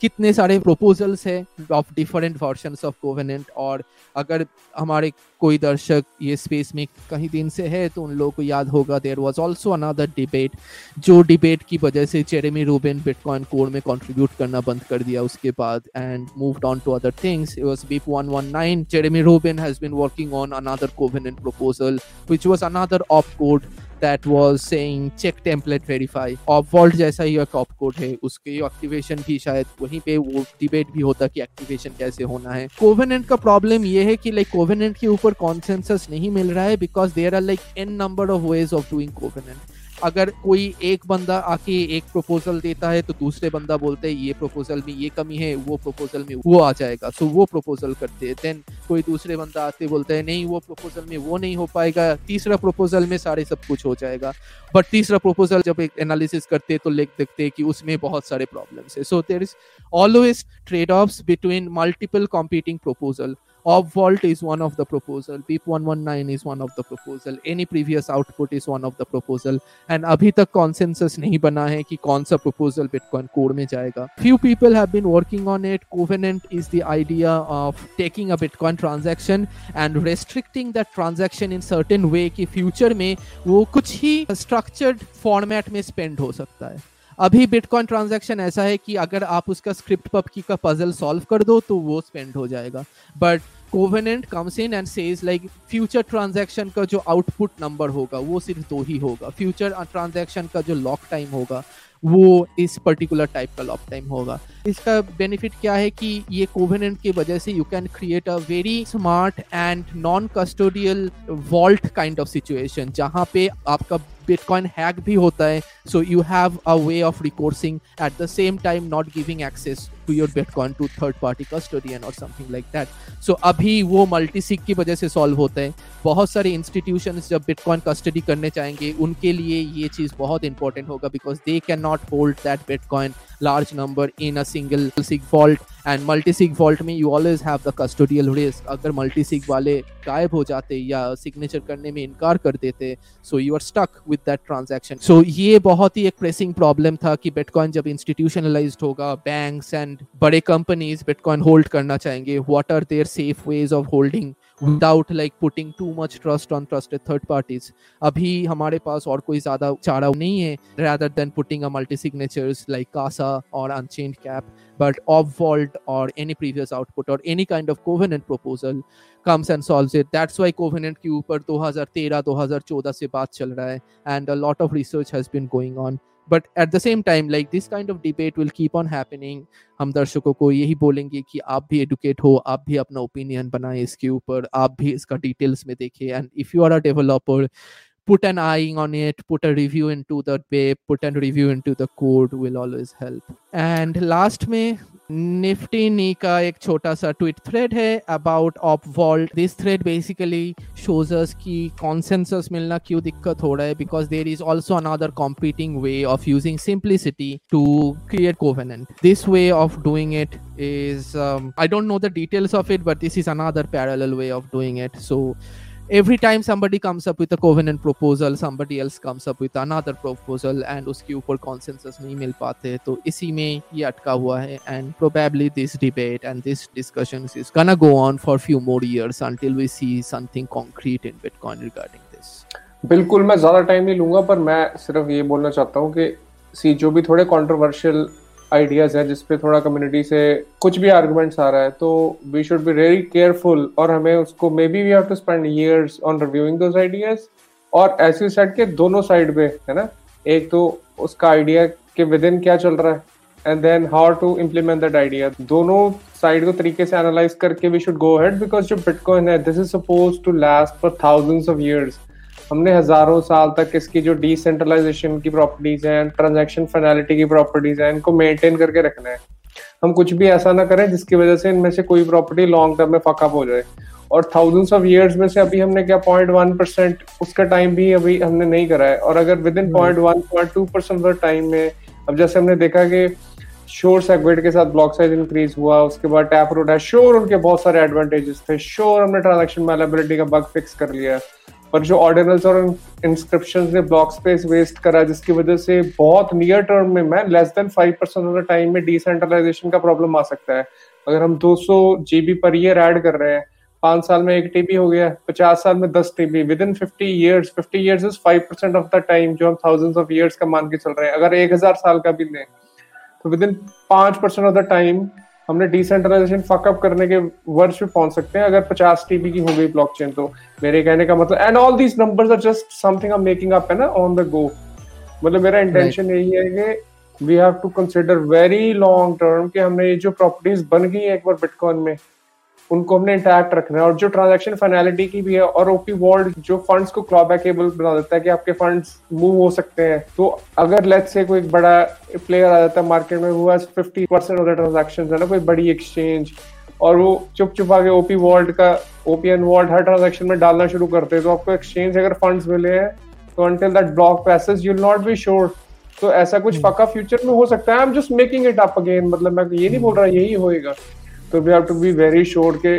कितने सारे प्रपोजल्स है of different versions of covenant और अगर हमारे कोई दर्शक ये स्पेस में कहीं दिन से है तो उन लोगों को याद होगा there was also another debate जो डिबेट की वजह से जेरेमी रूबेन बिटकॉइन कोड में कंट्रीब्यूट करना बंद कर दिया उसके बाद and moved on to other things it was beep 119 Jeremy Rubin has been working on another covenant proposal which was another op code that was saying, check template verify. Op vault जैसा ही कॉप कोड है, उसके एक्टिवेशन भी शायद वहीं पे वो डिबेट भी होता कि एक्टिवेशन कैसे होना है। कोवेनेंट का प्रॉब्लम ये है कि लाइक कोवेनेंट के ऊपर कॉन्सेंसस नहीं मिल रहा है because there are like an number of ways of doing covenant अगर कोई एक बंदा आके एक प्रपोजल देता है तो दूसरे बंदा बोलते हैं, ये प्रपोजल में ये कमी है, वो प्रपोजल में वो आ जाएगा। सो वो प्रपोजल करते हैं। देन कोई दूसरे बंदा आते बोलते हैं, नहीं, वो प्रपोजल में वो नहीं हो पाएगा। तीसरा प्रपोजल में सारे सब कुछ हो जाएगा। बट तीसरा प्रपोजल जब एक एनालिसिस करते तो लिख देखते हैं कि उसमें बहुत सारे प्रॉब्लम्स है। So there is always trade offs between multiple competing proposal Vault is one of the proposal. Beep 119 is one of the proposal. Any previous output is one of the proposal. And अभी तक consensus नहीं बना है कि कौन सा proposal Bitcoin core में जाएगा. Few people have been working on it. Covenant is the idea of taking a Bitcoin transaction and restricting that transaction in certain way कि future में वो कुछ ही structured format में spend हो सकता है. अभी बिटकॉइन ट्रांजैक्शन ऐसा है कि अगर आप उसका स्क्रिप्ट पबकी का पजल सॉल्व कर दो तो वो स्पेंड हो जाएगा but covenant comes in and says like future transaction का जो आउटपुट नंबर होगा, वो सिर्फ़ दो ही होगा। फ्यूचर ट्रांजैक्शन का जो लॉक टाइम होगा, वो इस पर्टिकुलर टाइप का लॉक टाइम होगा। इसका बेनिफिट क्या है कि ये कोवेनेंट की वजह से you can create a very smart and non custodial vault kind of situation जहाँ पे आपका बिटकॉइन हैक भी होता है so you have a way of recoursing at the same time not giving access to your bitcoin to third party custodian और समथिंग लाइक दैट सो अभी वो मल्टी की वजह से सॉल्व होते हैं। बहुत सारे इंस्टीट्यूशन जब बिटकॉइन कस्टडी करने चाहेंगे उनके लिए ये चीज़ बहुत इंपॉर्टेंट होगा because they can not hold that Bitcoin large number in a single sig vault and multi sig vault में you always have the custodial risk. अगर multi sig वाले गायब हो जाते या सिग्नेचर करने में इनकार कर देते so you are stuck with that transaction so ये बहुत ही एक प्रेसिंग प्रॉब्लम था कि बिटकॉइन जब इंस्टीट्यूशनलाइज्ड होगा बैंक्स एंड एंड बड़े कंपनीज़ बिटकॉइन होल्ड करना चाहेंगे. What are their safe ways of holding without like putting too much trust on trusted third parties अभी हमारे पास और कोई ज़्यादा चारा नहीं है rather than putting a multi signatures like Casa और Unchained cap but op vault और एनी प्रीवियस आउटपुट और any kind of covenant proposal comes and solve it that's why covenant के ऊपर दो हज़ार तेरह, दो हज़ार चौदह से बात चल रहा है and a lot of research has been going on but at the same time like this kind of debate will keep on happening हम दर्शकों को यही बोलेंगे कि आप भी एडुकेट हो, आप भी अपना ओपिनियन बनाए इसके ऊपर, आप भी इसका डिटेल्स में देखें। And if you are a developer put an eye on it, put a review into the web put a review into the code will always help. And last में निफ्टी नी का एक छोटा सा ट्वीट थ्रेड है about op vault this thread basically shows की कॉन्सेंसस मिलना क्यों दिक्कत हो रहा है because there is also another competing way of using simplicity to create covenant this way of doing it um, i don't know the details of it but this is another parallel way of doing it. So every time somebody comes up with a covenant proposal somebody else comes up with another proposal and उसके ऊपर consensus नहीं मिल पाते तो इसी में ये अटका हुआ है and probably this debate and this discussions is gonna go on for few more years until we see something concrete in Bitcoin regarding this. बिल्कुल मैं ज़्यादा टाइम नहीं लूँगा पर मैं सिर्फ़ ये बोलना चाहता हूँ कि सी जो भी थोड़े कंट्रोवर्शियल आइडियाज़ है जिसपे थोड़ा कम्युनिटी से कुछ भी आर्गुमेंट्स आ रहा है तो we should be very careful और हमें उसको maybe we have to spend years on reviewing those ideas और ऐसी साइड के दोनों साइड पे, है ना? एक तो उसका आइडिया के विद इन क्या चल रहा है and then how to implement that idea दोनों साइड को तरीके से एनालाइज करके we should go head because जो बिटकॉइन है this is suppose to last for thousands of years हमने हज़ारों साल तक इसकी जो डिसेंट्रलाइजेशन की प्रॉपर्टीज़ हैं ट्रांजैक्शन फाइनलिटी की प्रॉपर्टीज़ हैं इनको मेंटेन करके रखना है। हम कुछ भी ऐसा ना करें जिसकी वजह से इनमें से कोई प्रॉपर्टी लॉन्ग टर्म में फकअप हो जाए। और थाउजेंड्स ऑफ़ इयर्स में से अभी हमने क्या पॉइंट वन परसेंट उसका टाइम भी अभी हमने नहीं करा है। और अगर within point one point two percent time में अब जैसे हमने देखा कि श्योर सेगवेट के साथ ब्लॉक साइज़ इंक्रीज हुआ उसके बाद टैप रोड है श्योर उनके बहुत सारे एडवांटेजेस थे। श्योर हमने ट्रांजेक्शन मैलेबिलिटी का बग फिक्स कर लिया पर जो ऑर्डिनल्स और इंस्क्रिप्शन ने ब्लॉक स्पेस वेस्ट करा, जिसकी वजह से बहुत नियर टर्म में, मैं less than five percent of the time में डिसेंट्रलाइजेशन का प्रॉब्लम आ सकता है। अगर हम 200 जीबी पर ईयर ऐड कर रहे हैं, पाँच साल में एक टीबी हो गया, पचास साल में दस TB within fifty years fifty years is five percent of the time जो हम थाउजेंड्स ऑफ़ ईयर्स का मान के चल रहे हैं। अगर एक हज़ार साल का भी लें तो विद इन पाँच परसेंट ऑफ़ द टाइम हमने डिसेंट्रलाइजेशन फकअप करने के वर्ष पे पहुँच सकते हैं अगर पचास टीबी की हो गई ब्लॉकचेन तो। मेरे कहने का मतलब and all these number are just something I making up है ना ऑन द गो मतलब मेरा इंटेंशन यही है कि we have to consider very long term कि हमने ये जो प्रॉपर्टीज़ बन गई है एक बार बिटकॉइन में उनको हमने इंटैक्ट रखना है। और जो ट्रांजेक्शन फाइनलिटी की भी है और ओपी वर्ल्ड जो फंड्स को क्लॉबैकेबल बना देता है कि आपके फंड्स मूव हो सकते हैं। तो अगर लेट्स से कोई बड़ा प्लेयर आ जाता है मार्केट में वो fifty percent of the transaction है ना कोई बड़ी एक्सचेंज और वो चुप चुप आगे ओपी वर्ल्ड का ओपीएन वर्ल्ड हर ट्रांजेक्शन में डालना शुरू करते हैं तो आपको एक्सचेंज अगर फंड्स मिले हैं तो until that block passes you not be sure तो ऐसा कुछ पक्का hmm. फ्यूचर में हो सकता है। I am just making it up again मतलब मैं ये नहीं बोल रहा यही होएगा। तो we have to be very sure के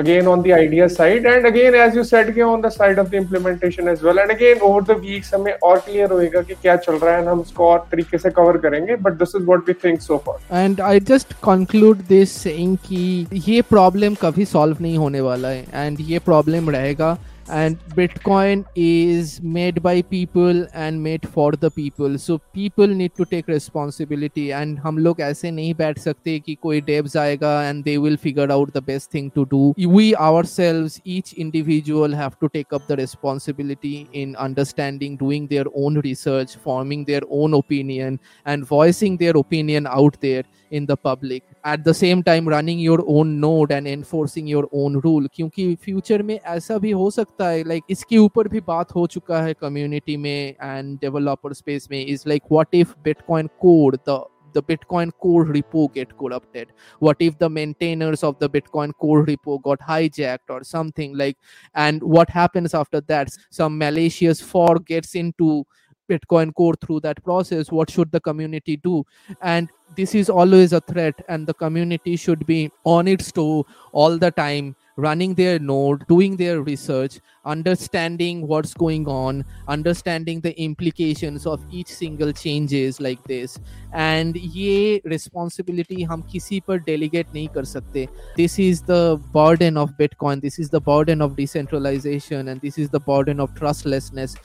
again on the idea side and again as you said के on the side of the implementation as well and again over the week हमें और क्लियर होएगा कि क्या चल रहा है हम उसको और तरीके से कवर करेंगे but this is what we think so far and I just conclude this कि ये प्रॉब्लम कभी सॉल्व नहीं होने वाला है एंड ये प्रॉब्लम रहेगा and bitcoin is made by people and made for the people so people need to take responsibility and हम लोग ऐसे नहीं बैठ सकते कि कोई devs आएगा and they will figure out the best thing to do we ourselves each individual have to take up the responsibility in understanding doing their own research forming their own opinion and voicing their opinion out there in the public at the same time running your own node and enforcing your own rule क्योंकि फ्यूचर में ऐसा भी हो सकता है लाइक like, इसके ऊपर भी बात हो चुका है कम्युनिटी में एंड डेवलपर स्पेस में is like what if Bitcoin code the the Bitcoin core repo get corrupted? What if the maintainers of the Bitcoin core repo got hijacked or something like? And what happens after that? Some malicious fork gets into Bitcoin core through that process. What should the community do? And this is always a threat, and the community should be on its toe all the time running their node, doing their research, understanding what's going on, understanding the implications of each single changes like this. And ye responsibility hum kisi par delegate nahi kar sakte. This is the burden of Bitcoin. This is the burden of decentralization, and this is the burden of trustlessness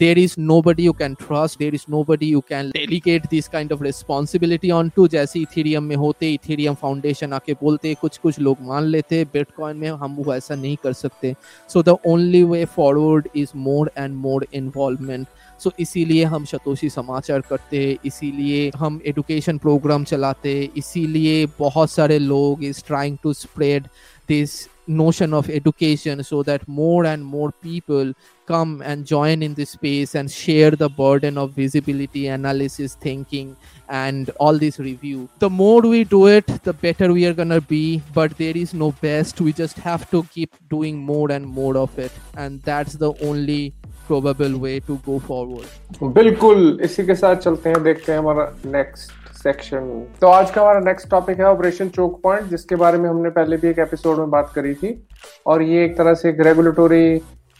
there is nobody you can trust. There is nobody you can delegate this kind of responsibility on to जैसे इथेरियम में होते इथेरियम फाउंडेशन आके बोलते कुछ कुछ लोग मान लेते बिटकॉइन में हम वो ऐसा नहीं कर सकते। So the only way forward is more and more involvement so इसीलिए हम शतोषी समाचार करते हैं इसीलिए हम एडुकेशन प्रोग्राम चलाते इसीलिए बहुत सारे लोग is trying to spread this notion of education so that more and more people come and join in this space and share the burden of visibility analysis thinking and all this review the more we do it the better we are gonna be but there is no best we just have to keep doing more and more of it and that's the only probable way to go forward बिल्कुल इसी के साथ चलते हैं देखते हैं हमारा नेक्स्ट सेक्शन तो आज का हमारा नेक्स्ट टॉपिक है ऑपरेशन चोक पॉइंट जिसके बारे में हमने पहले भी एक एपिसोड में बात करी थी। और ये एक तरह से एक रेगुलेटरी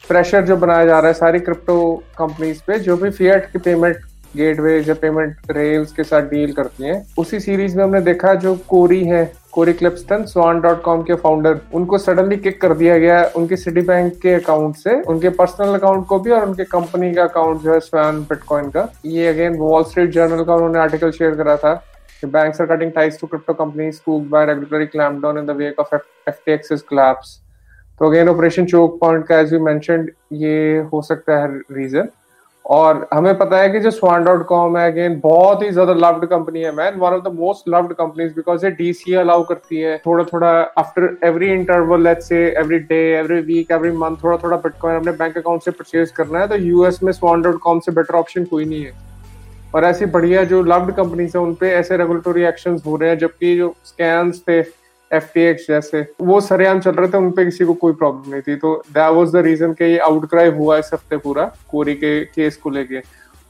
प्रेशर जो बनाया जा रहा है सारी क्रिप्टो कंपनीज़ पे, जो भी फियट की पेमेंट गेटवे या पेमेंट रेल्स के साथ डील करती हैं। उसी सीरीज़ में हमने देखा जो कोरी है Cory Klippsten Swan dot com के फाउंडर उनको सडनली किक कर दिया गया उनके सिटी बैंक के अकाउंट से। उनके पर्सनल अकाउंट को भी और उनके कंपनी का अकाउंट जो है स्वान बिटकॉइन का। ये अगेन वॉल स्ट्रीट जर्नल का उन्होंने आर्टिकल शेयर करा था banks are cutting ties to crypto companies spooked by regulatory clampdown in the wake of FTX's collapse. तो अगेन ऑपरेशन चोक पॉइंट का एज यू मेंशनड ये हो सकता है रीजन और हमें पता है कि जो स्वान डॉट कॉम है अगेन बहुत ही ज़्यादा लव्ड कंपनी है man one of the most loved companies because ये डीसी अलाउ करती है. थोड़ा थोड़ा after every interval let's say every day every week every month थोड़ा थोड़ा बिटकॉइन अपने बैंक अकाउंट से परचेज करना है तो यूएस में स्वान डॉट कॉम से बेटर ऑप्शन कोई नहीं है. और ऐसी बढ़िया जो लव्ड कंपनीज़ है, उनपे ऐसे रेगुलेटरी एक्शन हो रहे हैं, जबकि जो स्कैम्स थे एफ़ जैसे वो सरेआम चल रहे थे उनपे किसी को कोई प्रॉब्लम नहीं थी। तो दैट वाज द रीजन के ये आउटक्राई हुआ इस हफ़्ते पूरा कोरी के केस को लेके।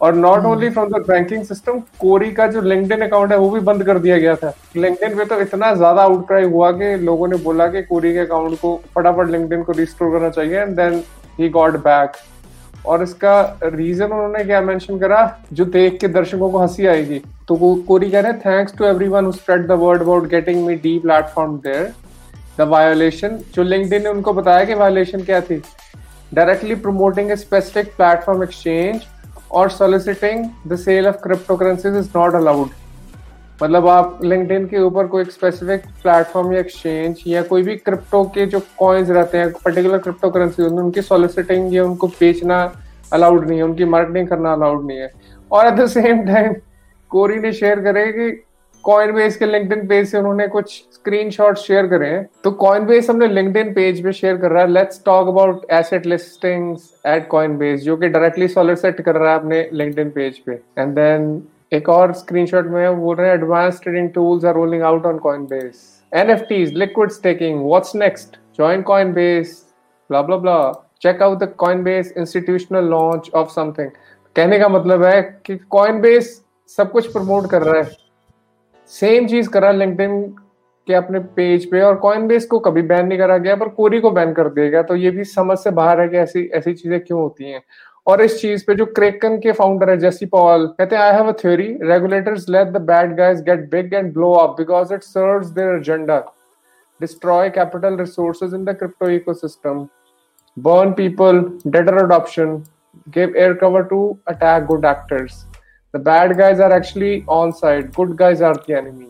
और not only from the banking system कोरी का जो लिंक्डइन अकाउंट है वो भी बंद कर दिया गया था। लिंक्डइन पे तो इतना ज़्यादा आउटक्राई हुआ कि लोगों ने बोला कि कोरी के अकाउंट को फटाफट लिंक्डइन को रिस्टोर करना चाहिए and then he got back और इसका रीजन उन्होंने क्या मेंशन करा? जो देख के दर्शकों को हँसी आएगी। तो वो कोरी कह रहे हैं thanks to everyone who spread the word about getting me de platform there the violation जो लिंक्डइन ने उनको बताया कि वायोलेशन क्या थी? Directly promoting a specific platform exchange और soliciting the sale of crypto currencies is not allowed मतलब आप लिंक्डइन के ऊपर कोई स्पेसिफिक प्लेटफॉर्म या एक्सचेंज या कोई भी क्रिप्टो के जो कॉइन्स रहते हैं पर्टिकुलर क्रिप्टो करेंसी उनकी सोलिसिटिंग या उनको बेचना अलाउड नहीं है, उनकी मार्केटिंग करना अलाउड नहीं है। और at the same time Cory ने शेयर करे कि कॉइन बेस के लिंक्डइन पेज से उन्होंने कुछ स्क्रीनशॉट शेयर करे हैं तो कॉइन बेस हमने लिंक्डइन पेज पे शेयर कर रहा है let's talk about asset listings at Coinbase जो कि डायरेक्टली सोलिसिट कर रहा है अपने लिंक्डइन पेज पे एंड देन एक और स्क्रीनशॉट में बोल रहे हैं advance trading tools are rolling out on Coinbase Coinbase. NFTs, liquid staking, what's next? Join Coinbase, blah blah blah. Check out the Coinbase institutional launch of something. कहने का मतलब है कि Coinbase सब कुछ प्रमोट कर रहा है। सेम चीज़ कर लिंक्डइन के अपने पेज पे और कॉइनबेस को कभी बैन नहीं करा गया, पर कोरी को बैन कर दिया गया। तो ये भी समझ से बाहर है कि ऐसी ऐसी चीज़ें क्यों होती हैं। और इस चीज़ पे जो क्रेकन के फाउंडर है जेसी पॉल कहते हैं I have a theory regulators let the bad guys get big and blow up because it serves their agenda destroy capital resources in the crypto ecosystem burn people. Debtor adoption. Give air cover to attack good actors. The bad guys are actually on side good guys are the enemy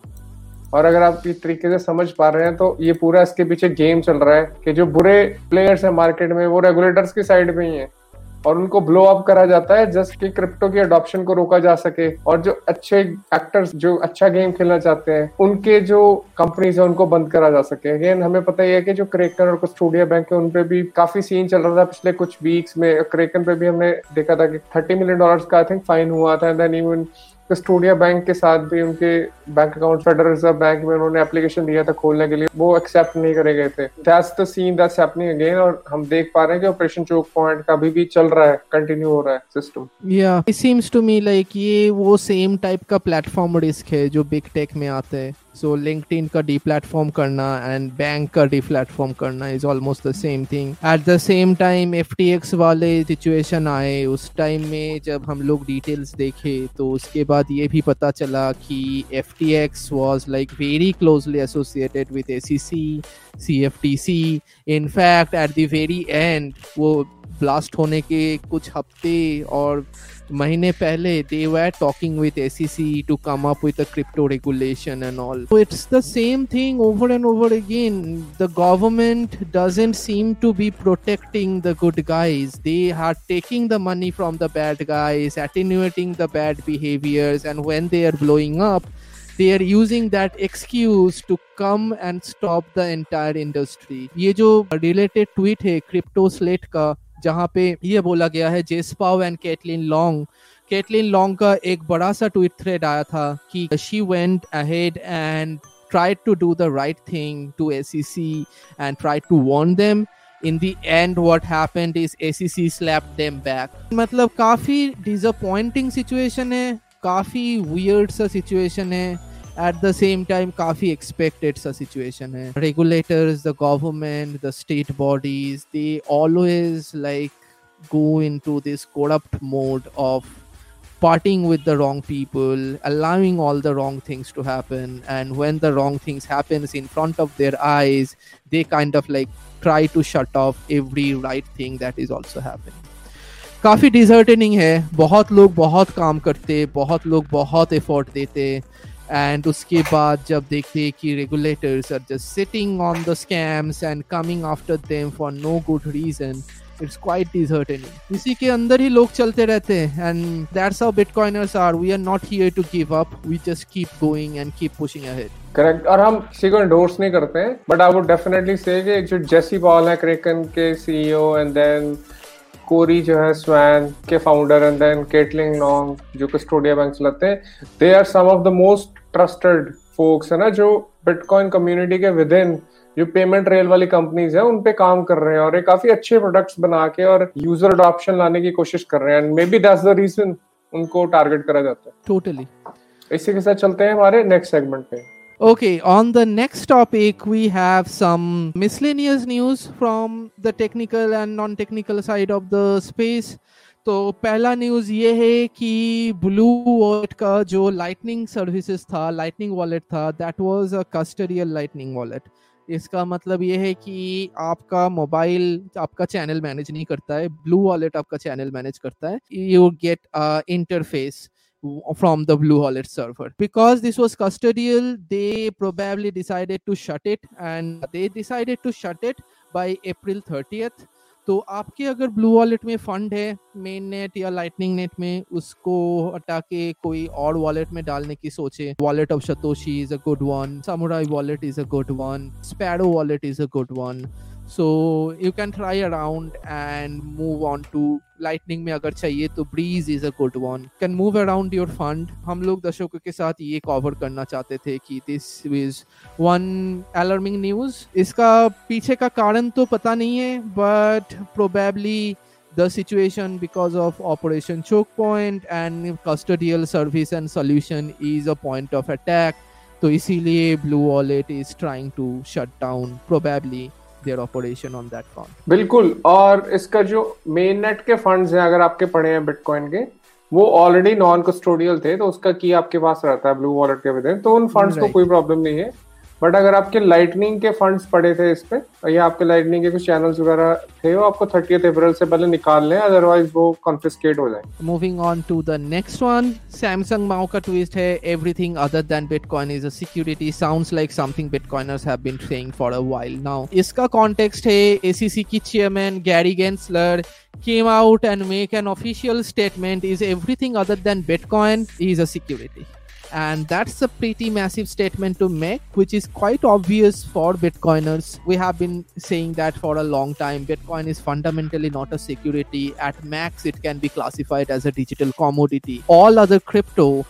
और अगर आप इस तरीके से समझ पा रहे हैं तो ये पूरा इसके पीछे गेम चल रहा है कि जो बुरे प्लेयर्स हैं मार्केट में, वो रेगुलेटर्स की साइड में ही हैं। और उनको ब्लो अप करा जाता है जस्ट कि क्रिप्टो की अडॉप्शन को रोका जा सके। और जो अच्छे एक्टर्स जो अच्छा गेम खेलना चाहते हैं, उनके जो कंपनीज़ है, उनको बंद करा जा सके। अगेन हमें पता ही है कि जो क्रेकन और कुछ स्टूडियो बैंक है, उनपे भी काफ़ी सीन चल रहा था पिछले कुछ वीक्स में। क्रेकन पे भी हमने देखा था कि थर्टी मिलियन डॉलर का आई थिंक फाइन हुआ था and then even Custodia bank के साथ भी उनके bank account federal reserve bank में उन्होंने एप्लीकेशन दिया था खोलने के लिए। वो एक्सेप्ट नहीं करे गए थे। That's the scene that's happening again और हम देख पा रहे हैं कि ऑपरेशन चोक पॉइंट का अभी भी चल रहा है कंटिन्यू हो रहा है सिस्टम या it seems to me like ये वो सेम टाइप का प्लेटफॉर्म रिस्क है जो बिग टेक में आते हैं। सो लिंक्डइन का डी प्लेटफॉर्म करना एंड बैंक का डी प्लेटफॉर्म करना is almost the same thing at the same time F वाले सिचुएशन आए, उस टाइम में जब हम लोग डिटेल्स देखे तो उसके बाद ये भी पता चला कि F T X was like very closely associated with A C C C F T C in fact at the very end वो ब्लास्ट होने के कुछ हफ़्ते और महीने पहले they were talking with A C C to come up regulation and all it's the same thing over and over again the government doesn't seem to be protecting the good guys they are taking the money from the bad guys attenuating the bad behaviours and when they are blowing up they are using that excuse to come and stop the entire industry ये जो रिलेटेड ट्वीट है क्रिप्टो स्लेट का जहाँ पे ये बोला गया है Jesse Powell and Caitlin Long. Caitlin Long का एक बड़ा सा ट्वीट थ्रेड आया था कि she went ahead and try to do the right thing to A C C and try to want them in the end what happened is A C C slap them back मतलब काफ़ी डिजअपॉइंटिंग सिचुएशन है, काफ़ी वियर्ड सा सिचुएशन है। एट द सेम टाइम काफ़ी एक्सपेक्टेड सा सिचुएशन है। Regulators the government the state bodies they always like go into this corrupt mode of parting with the wrong people allowing all the wrong things to happen and when the wrong things happens in front of their eyes they kind of like try to shut off every right thing that is also happen काफ़ी डिजर्टनिंग है। बहुत लोग बहुत काम करते, बहुत लोग बहुत एफर्ट देते। एंड उसके बाद जब देखते कि regulators are just sitting on the scams and coming after them for no good reason it's quite disheartening इसी के अंदर ही लोग चलते रहते हैं and that's how bitcoiners are we are not here to give up we just keep going and keep pushing ahead correct और हम किसी को एंडोर्स नहीं करते हैं but I would definitely say कि जो जेसी पॉल है क्रेकन के सीईओ एंड देन कोरी जो है स्वैन के founder and then Caitlin Long जो कस्टोडिया बैंक चलाते हैं they are some of the most trusted folks है ना जो बिटकॉइन कम्युनिटी के विद इन जो पेमेंट रेल वाली कंपनीज़ है उन पे काम कर रहे हैं और ये काफ़ी अच्छे प्रोडक्ट्स बना के और यूज़र अडॉप्शन लाने की कोशिश कर रहे हैं। And maybe that's the reason उनको टारगेट करा जाता है। टोटली इसी के साथ चलते हैं हमारे नेक्स्ट सेगमेंट पे। Okay, on the next topic, we have some miscellaneous news from the technical and non-technical side of the space. तो पहला न्यूज़ ये है कि ब्लू वॉलेट का जो लाइटनिंग सर्विसेज़ था लाइटनिंग वॉलेट था that was a custodial lightning wallet इसका मतलब ये है कि आपका मोबाइल आपका चैनल मैनेज नहीं करता है ब्लू वॉलेट आपका चैनल मैनेज करता है you get interface from the blue wallet server. Because this was custodial, they probably decided to shut it and they decided to shut it by april 30th तो आपके अगर ब्लू वॉलेट में फंड है मेन नेट या लाइटनिंग नेट में, उसको हटा के कोई और वॉलेट में डालने की सोचे। Wallet of Satoshi is a good one Samurai wallet is a good one Sparrow wallet is a good one so you can try around and move on to lightning में अगर चाहिए तो Breez is a good one can move around your fund हम लोग दर्शकों के साथ ये कवर करना चाहते थे कि this is one alarming news इसका पीछे का कारण तो पता नहीं है but probably the situation because of operation choke point and custodial service and solution is a point of attack तो इसीलिए Blue Wallet is trying to shut down probably their operation on that front बिल्कुल और इसका जो मेन नेट के फंड्स हैं अगर आपके पड़े हैं बिटकॉइन के वो ऑलरेडी नॉन कस्टोडियल थे तो उसका की आपके पास रहता है ब्लू वॉलेट के विद तो उन फंड्स right. को कोई प्रॉब्लम नहीं है बट अगर आपके लाइटनिंग के फंड्स पड़े थे इस पे, या आपके लाइटनिंग के कुछ चैनल्स वगैरह थे, वो आपको थर्टी अप्रैल से पहले निकाल लें अदरवाइज़ वो कॉन्फिस्केट हो जाए moving on to the next one Samson Mow का ट्विस्ट है everything other than bitcoin is a security sounds like something bitcoiners have been saying for a while now इसका कॉन्टेक्स्ट है एसीसी की chairman Gary Gensler came out and make an official statement, is everything other than bitcoin is a security. And that's a pretty massive statement to make which is quite obvious for bitcoiners. We have been saying that for a long time. Bitcoin is fundamentally not a security. At max it can be classified as a digital commodity. All other crypto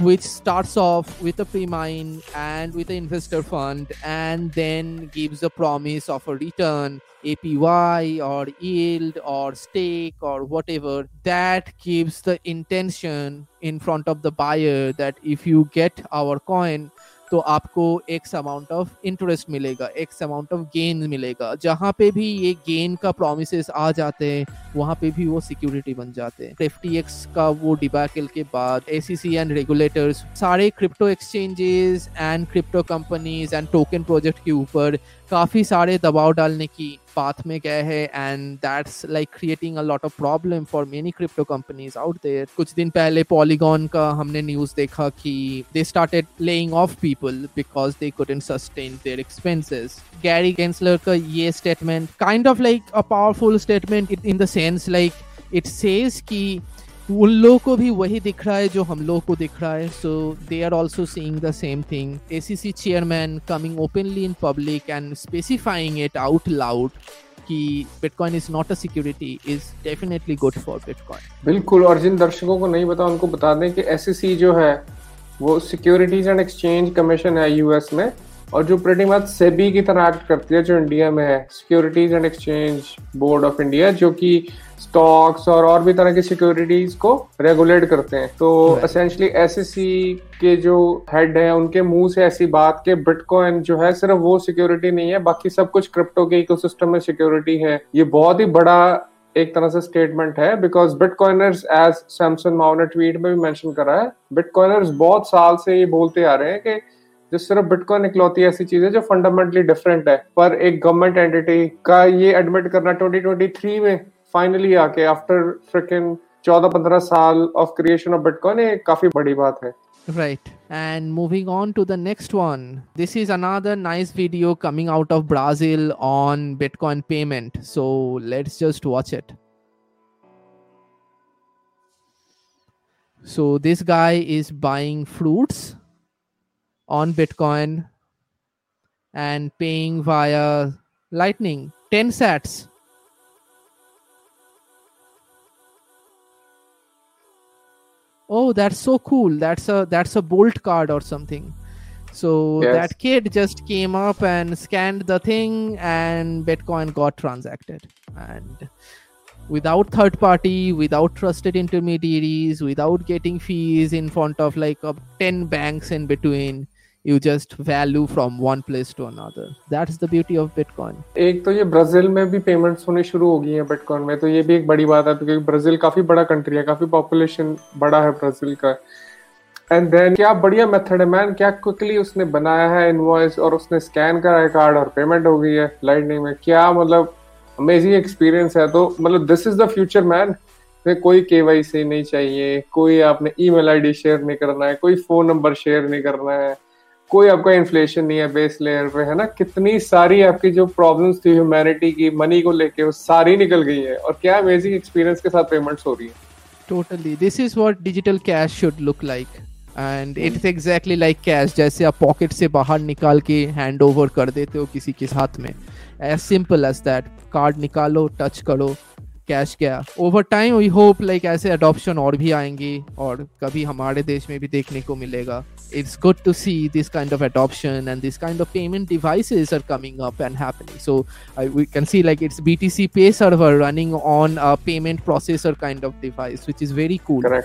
which starts off with a pre-mine and with an investor fund and then gives a promise of a return APY or yield or stake or whatever that gives the intention in front of the buyer that if you get our coin तो आपको एक्स अमाउंट ऑफ़ इंटरेस्ट मिलेगा एक्स अमाउंट ऑफ़ गेन मिलेगा। जहाँ पे भी ये गेन का प्रोमिस आ जाते हैं, वहाँ पे भी वो सिक्योरिटी बन जाते हैं। एफ़ का वो डिबैकल के बाद ए एंड रेगुलेटर्स सारे crypto exchanges and crypto companies and token project के ऊपर काफ़ी सारे दबाव डालने की पाथ में गए हैं and that's like creating a lot of problem for many crypto companies out there कुछ दिन पहले पॉलीगॉन का हमने न्यूज़ देखा कि they started playing off people because they couldn't sustain their expenses Gary Gensler का ये statement kind of like a powerful statement in the sense like it says की उन लोगों को भी वही दिख रहा है जो हम लोग को दिख रहा है। So they are also seeing the same thing A C C chairman coming openly in public and specifying it out loud कि bitcoin is not a security is definitely good for bitcoin बिल्कुल, और जिन दर्शकों को नहीं पता, उनको बता दें कि एसईसी जो है, वो सिक्योरिटीज एंड एक्सचेंज कमीशन है यूएस में, और जो प्रेटी मच सेबी की तरह एक्ट करती है, जो इंडिया में है securities and exchange board of India जो कि स्टॉक्स और और भी तरह की सिक्योरिटीज को रेगुलेट करते हैं। तो असेंशली एसएससी के जो हेड है उनके मुँह से ऐसी बात के बिटकॉइन जो है सिर्फ़ वो सिक्योरिटी नहीं है बाकी सब कुछ क्रिप्टो के इकोसिस्टम में सिक्योरिटी है। ये बहुत ही बड़ा एक तरह से स्टेटमेंट है because bitcoiners as Samson Mow ने ट्वीट में भी मेंशन करा है बिटकॉइनर्स बहुत साल से ये बोलते आ रहे हैं कि जो सिर्फ़ बिटकॉइन इकलौती ऐसी चीज़ है जो फंडामेंटली डिफरेंट है। पर एक गवर्नमेंट एंटिटी का ये एडमिट करना 2023 में फाइनली आके आफ्टर फ्रिकिन 14-15 साल ऑफ क्रिएशन ऑफ बिटकॉइन ये काफी बड़ी बात है Right. And moving on to the next one. This is another nice video coming out of Brazil on Bitcoin payment. So let's just watch it. So this guy is buying fruits on Bitcoin and paying via Lightning 10 sats. Oh that's so cool that's a that's a bolt card or something So Yes. that kid just came up and scanned the thing, and Bitcoin got transacted. And without third party, without trusted intermediaries, without getting fees in front of like uh, 10 banks in between, you just value from one place to another. That's the beauty of Bitcoin. एक तो ये ब्राज़ील में भी पेमेंट्स होने शुरू हो गई हैं बिटकॉइन में तो ये भी एक बड़ी बात है, क्योंकि ब्राज़ील काफ़ी बड़ा कंट्री है, काफ़ी पॉपुलेशन बड़ा है ब्राज़ील का एंड देन क्या बढ़िया मेथड है मैन क्या क्विकली उसने बनाया है इनवॉइस और उसने स्कैन करा है कार्ड और पेमेंट हो गई है लाइटनिंग में क्या मतलब अमेजिंग एक्सपीरियंस है तो मतलब this is the future man कोई केवाईसी नहीं चाहिए, कोई आपने ईमेल आईडी शेयर नहीं करना है, कोई फ़ोन नंबर शेयर नहीं करना है कोई आपका इन्फ्लेशन नहीं है बेस लेयर पे, है ना कितनी सारी आपकी जो प्रॉब्लम्स थी ह्यूमैनिटी की मनी को लेके, वो सारी निकल गई है और क्या अमेजिंग एक्सपीरियंस के साथ पेमेंट्स हो रही है Totally. This is what digital cash should look like. And it's exactly like cash. जैसे आप पॉकेट से बाहर निकाल के हैंड ओवर कर देते हो किसी के हाथ में as simple as that card निकालो टच करो कैश गया over time we hope like ऐसे अडोप्शन और भी आएँगे और कभी हमारे देश में भी देखने को मिलेगा। It's good to see this kind of adoption and this kind of payment device are coming up and happening so we can see like it's B T C pay server running on payment processor kind of device which is very cool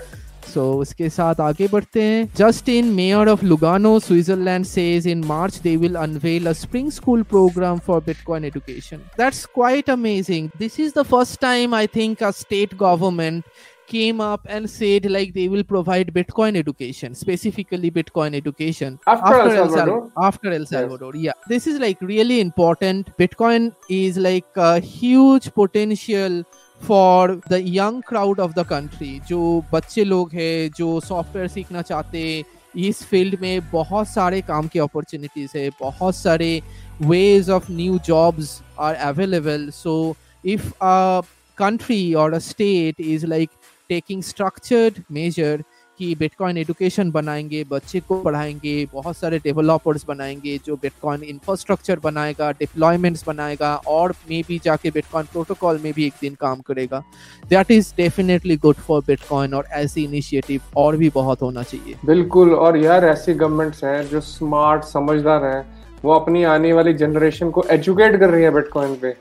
correct so उसके साथ आगे बढ़ते हैं just in mayor of Lugano Switzerland says in march they will unveil a spring school program for bitcoin education that's quite amazing this is the first time i think a state government came up and said like they will provide bitcoin education specifically bitcoin education After after El Sal- Salvador? after el salvador yes. yeah this is like really important bitcoin is like a huge potential for the young crowd of the country जो बच्चे लोग हैं, जो सॉफ्टवेयर सीखना चाहते हैं, इस फ़ील्ड में बहुत सारे काम के अपॉर्चुनिटीज़ है, बहुत सारे ways of new jobs are available so if a country और a state is like taking structured measure कि बिटकॉइन एजुकेशन बनाएँगे, बच्चे को पढ़ाएँगे, बहुत सारे डेवलपर्स बनाएँगे जो बिटकॉइन इंफ्रास्ट्रक्चर बनाएगा डिप्लॉयमेंट्स बनाएगा और मे बी जाके बिटकॉइन प्रोटोकॉल में भी एक दिन काम करेगा। That is definitely good for bitcoin और ऐसी इनिशिएटिव और भी बहुत होना चाहिए। बिल्कुल, और यार ऐसी गवर्नमेंट्स हैं जो स्मार्ट समझदार हैं, वो अपनी आने वाली जनरेशन को एजुकेट कर रही है बिटकॉइन पे।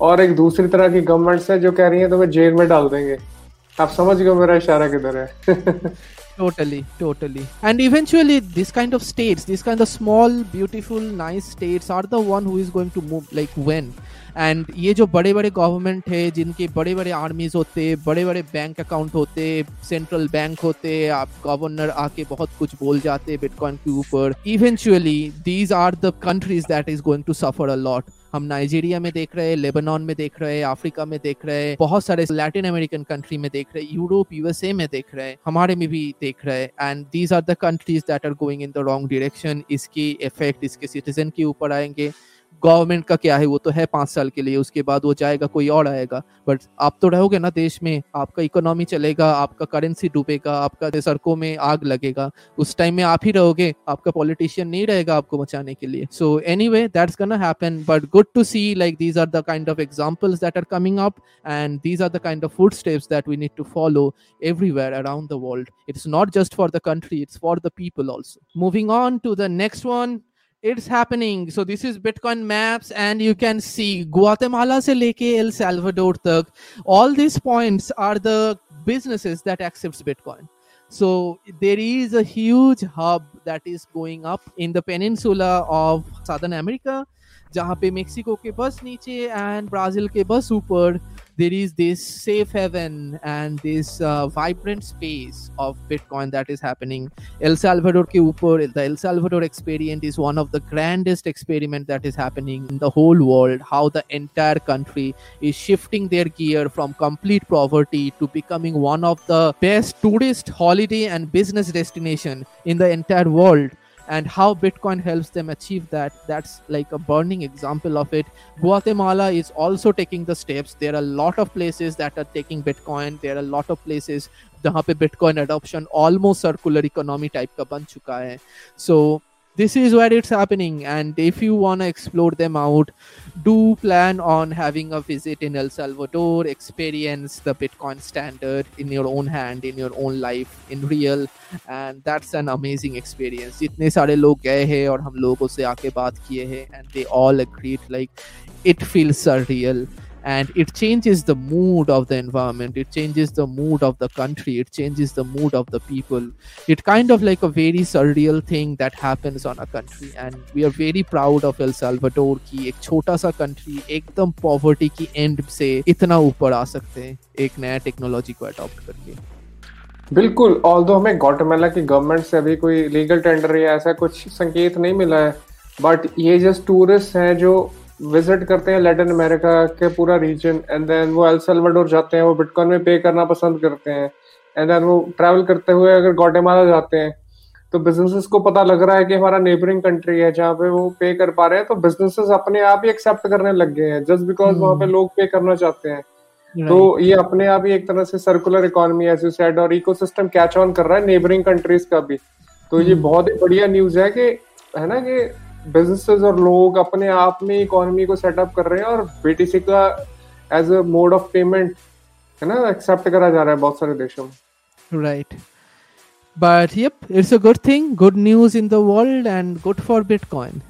और एक दूसरी तरह की गवर्नमेंट्स है जो कह रही है तो तुम्हें जेल में डाल देंगे। आप समझ गए मेरा इशारा किधर है? Totally totally. And eventually, this kind of states, this kind of small, beautiful, nice states are the one who is going to move, like, when. And ये जो बड़े बड़े गवर्नमेंट है, जिनके बड़े बड़े आर्मीज होते बड़े बड़े बैंक अकाउंट होते सेंट्रल बैंक होते, आप गवर्नर आके बहुत कुछ बोल जाते बिटकॉइन के ऊपर eventually these are the countries that is going to suffer a lot हम नाइजीरिया में देख रहे हैं लेबनान में देख रहे हैं अफ्रीका में देख रहे हैं, बहुत सारे लैटिन अमेरिकन कंट्री में देख रहे हैं यूरोप यूएसए में देख रहे हैं, हमारे में भी देख रहे हैं and these are the countries that are going in the wrong direction इसकी इफ़ेक्ट इसके सिटीजन के ऊपर आएँगे। गवर्नमेंट का क्या है, वो तो है पाँच साल के लिए, उसके बाद वो जाएगा, कोई और आएगा। बट आप तो रहोगे ना देश में, आपका इकोनॉमी चलेगा, आपका करेंसी डूबेगा, आपका सड़कों में आग लगेगा। उस टाइम में आप ही रहोगे, आपका पॉलिटिशियन नहीं रहेगा आपको बचाने के लिए। So anyway that's happen but good to see like these are the kind of examples that are coming up and these are the kind of footsteps that we need to follow everywhere around the world. It's not just for the country, it's for the people also. Moving on to the next one. it's happening so this is bitcoin maps and you can see guatemala se leke el salvador tak all these points are the businesses that accepts bitcoin so there is a huge hub that is going up in the peninsula of southern america जहाँ पे मेक्सिको के बस नीचे एंड ब्राजील के बस ऊपर there is this safe haven and this uh, vibrant space of bitcoin that is happening. El salvador ke upar the el salvador experiment is one of the grandest experiment that is happening in the whole world. How the entire country is shifting their gear from complete poverty to becoming one of the best tourist holiday and business destination in the entire world and how bitcoin helps them achieve that that's like a burning example of it guatemala is also taking the steps there are a lot of places that are taking bitcoin there are a lot of places जहाँ पे bitcoin adoption almost circular economy type का बन चुका है so this is where it's happening and if you want to explore them out do plan on having a visit in el salvador experience the bitcoin standard in your own hand in your own life in real and that's an amazing experience. jitne sare log gaye hai aur hum logo se aake baat kiye hai and they all agreed like it feels surreal and it changes the mood of the environment it changes the mood of the country it changes the mood of the people it kind of like a very surreal thing that happens on a country and we are very proud of El Salvador ki ek chota sa country ekdam poverty ki end se itna upar aa sakte hain एक नया टेक्नोलॉजी को अडॉप्ट करके बिल्कुल ऑल दो हमें गौटमेला की गवर्नमेंट से अभी कोई लीगल टेंडर या ऐसा कुछ संकेत नहीं मिला है बट ये जस्ट टूरिस्ट हैं जो विज़िट करते हैं लैटिन अमेरिका के पूरा रीजन एंड देन वो एल सल्वाडोर जाते हैं वो बिटकॉइन में पे करना पसंद करते हैं एंड देन वो ट्रैवल करते हुए अगर गोटेमाला जाते हैं तो बिजनेसेस को पता लग रहा है कि हमारा नेबरिंग कंट्री है जहाँ पे वो पे कर पा रहे हैं तो बिजनेसेस अपने आप ही एक्सेप्ट करने लग गए हैं जस्ट बिकॉज़ वहाँ पे hmm. लोग पे करना चाहते हैं तो ये अपने आप ही एक तरह से circular economy as you said और इकोसिस्टम कैच ऑन कर रहा है नेबरिंग कंट्रीज़ का भी तो ये hmm. बहुत ही बढ़िया न्यूज़ है कि है ना कि बिजनेसेस और लोग अपने आप में इकोनॉमी को सेटअप कर रहे हैं और बीटीसी का as a mode of payment है ना एक्सेप्ट करा जा रहा है बहुत सारे देशों में। Right but yep it's a good thing good news in the world and good for bitcoin.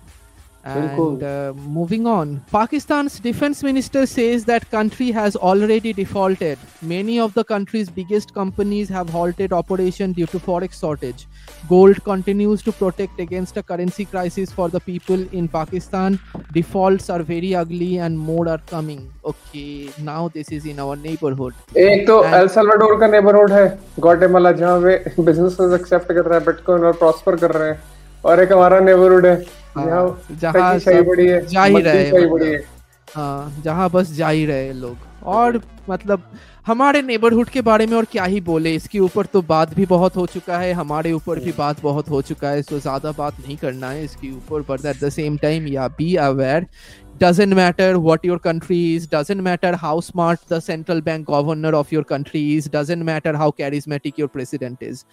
And uh, moving on, Pakistan's defense minister says that country has already defaulted. Many of the country's biggest companies have halted operation due to forex shortage. Gold continues to protect against a currency crisis for the people in Pakistan. Defaults are very ugly and more are coming. Okay, now this is in our neighborhood. एक तो एल सल्वाडोर का नेबरहुड है ग्वाटेमाला जहाँ पे बिजनेसेस एक्सेप्ट कर रहे हैं बिटकॉइन और प्रॉस्पर कर रहे हैं और एक हमारा नेबरहुड है। हाँ। जा ही रहे मतलब। हाँ, जहाँ बस जा ही रहे लोग। और मतलब हमारे नेबरहुड के बारे में और क्या ही बोले इसके ऊपर तो बात भी बहुत हो चुका है हमारे ऊपर भी हम्म। बात बहुत हो चुका है सो ज़्यादा बात नहीं करना है इसके ऊपर but at the same time या be aware doesn't matter what your country is doesn't matter how smart the central bank governor of your country is doesn't matter how charismatic your president is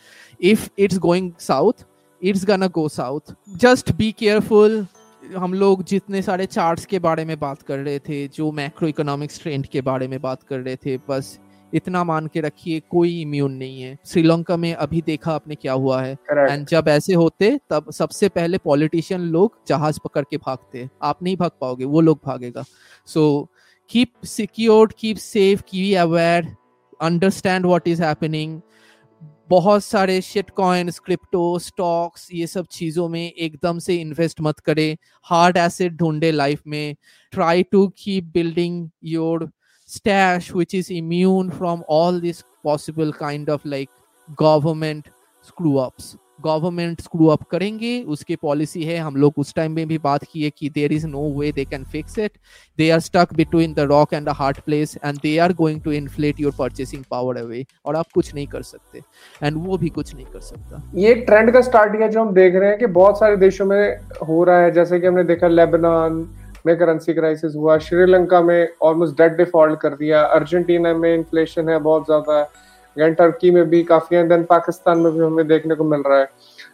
if it's going south it's gonna go south just be careful हम लोग जितने सारे चार्ट्स के बारे में बात कर रहे थे जो मैक्रो इकोनॉमिक्स ट्रेंड के बारे में बात कर रहे थे बस इतना मान के रखिए कोई इम्यून नहीं है। श्रीलंका में अभी देखा आपने क्या हुआ है। एंड जब ऐसे होते तब सबसे पहले पॉलिटिशियन लोग जहाज़ पकड़ के भागते आप नहीं भाग पाओगे वो लोग भागेगा। So keep secured keep safe keep aware understand what is happening बहुत सारे शिट क्रिप्टो स्टॉक्स ये सब चीज़ों में एकदम से इन्वेस्ट मत करें। हार्ड एसेट ढूंढे लाइफ में। Try to keep building your stash which is immune from all this possible kind of like government screw ups government screw up करेंगे, उसकी पॉलिसी है, हम लोग उस टाइम में भी बात की है कि there is no way they can fix it they are stuck between the rock and the hard place and they are going to inflate your purchasing power away और आप कुछ नहीं कर सकते। एंड वो भी कुछ नहीं कर सकता। ये एक ट्रेंड का स्टार्ट किया जो हम देख रहे हैं कि बहुत सारे देशों में हो रहा है, जैसे कि हमने देखा लेबनान में करेंसी क्राइसिस हुआ श्रीलंका में ऑलमोस्ट डेट डिफ़ॉल्ट कर दिया अर्जेंटीना में इन्फ्लेशन है बहुत ज़्यादा है अगेन टर्की में भी काफ़ी है देन पाकिस्तान में भी हमें देखने को मिल रहा है।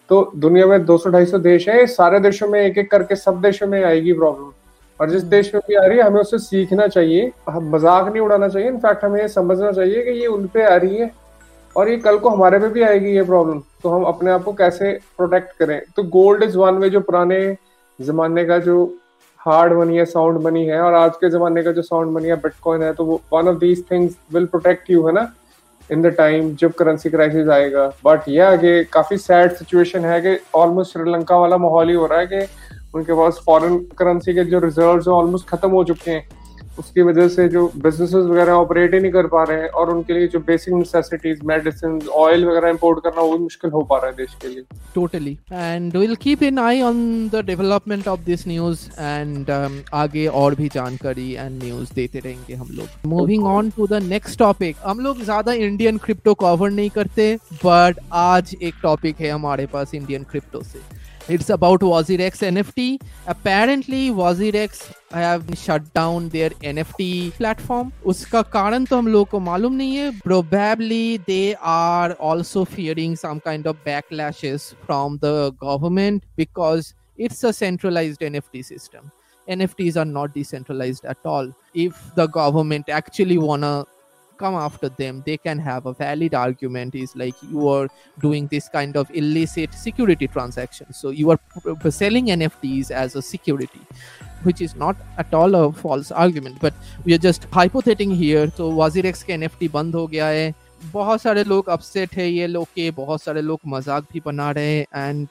तो दुनिया में 200-250 देश है सारे देशों में एक एक करके सब देशों में आएगी प्रॉब्लम और जिस देश में भी आ रही है हमें उससे सीखना चाहिए हम मज़ाक नहीं उड़ाना चाहिए इनफैक्ट हमें ये समझना चाहिए कि ये उन पे आ रही है और ये कल को हमारे पे भी आएगी ये प्रॉब्लम तो हम अपने आप को कैसे प्रोटेक्ट करें? तो गोल्ड इज़ वन वे जो पुराने जमाने का जो हार्ड मनी है साउंड मनी है और आज के जमाने का जो साउंड मनी है बिटकॉइन है तो वो one of these things will protect you है ना? इन द टाइम जब करेंसी क्राइसिस आएगा। बट यह आगे काफ़ी सैड सिचुएशन है कि ऑलमोस्ट श्रीलंका वाला माहौल ही हो रहा है कि उनके पास फॉरेन करेंसी के जो रिज़र्व ऑलमोस्ट खत्म हो चुके हैं। उसकी वजह से जो बिजनेसेस वगैरह ऑपरेट ही नहीं कर पा रहे हैं और उनके लिए जो बेसिक नेसेसिटीज मेडिसिन ऑयल वगैरह इंपोर्ट करना वो भी मुश्किल हो पा रहा है देश के लिए। Totally and will keep an eye on the development of this news and आगे और भी जानकारी एंड न्यूज़ देते रहेंगे हम लोग। Moving on to the next topic हम लोग ज़्यादा इंडियन क्रिप्टो कवर नहीं करते बट आज एक टॉपिक है हमारे पास इंडियन क्रिप्टो से। It's about WazirX NFT. Apparently, WazirX have shut down their NFT platform. उसका कारण तो हम लोग को मालूम नहीं है. Probably they are also fearing some kind of backlashes from the government because it's a centralized NFT system. NFTs are not decentralized at all. If the government actually wanna come after them they can have a valid argument is like you are doing this kind of illicit security transactions so you are selling nfts as a security which is not at all a false argument but we are just hypothetical here so wazirex के nft बंद हो गया है बहुत सारे लोग अपसेट है ये लोग के बहुत सारे लोग मजाक भी बना रहे हैं एंड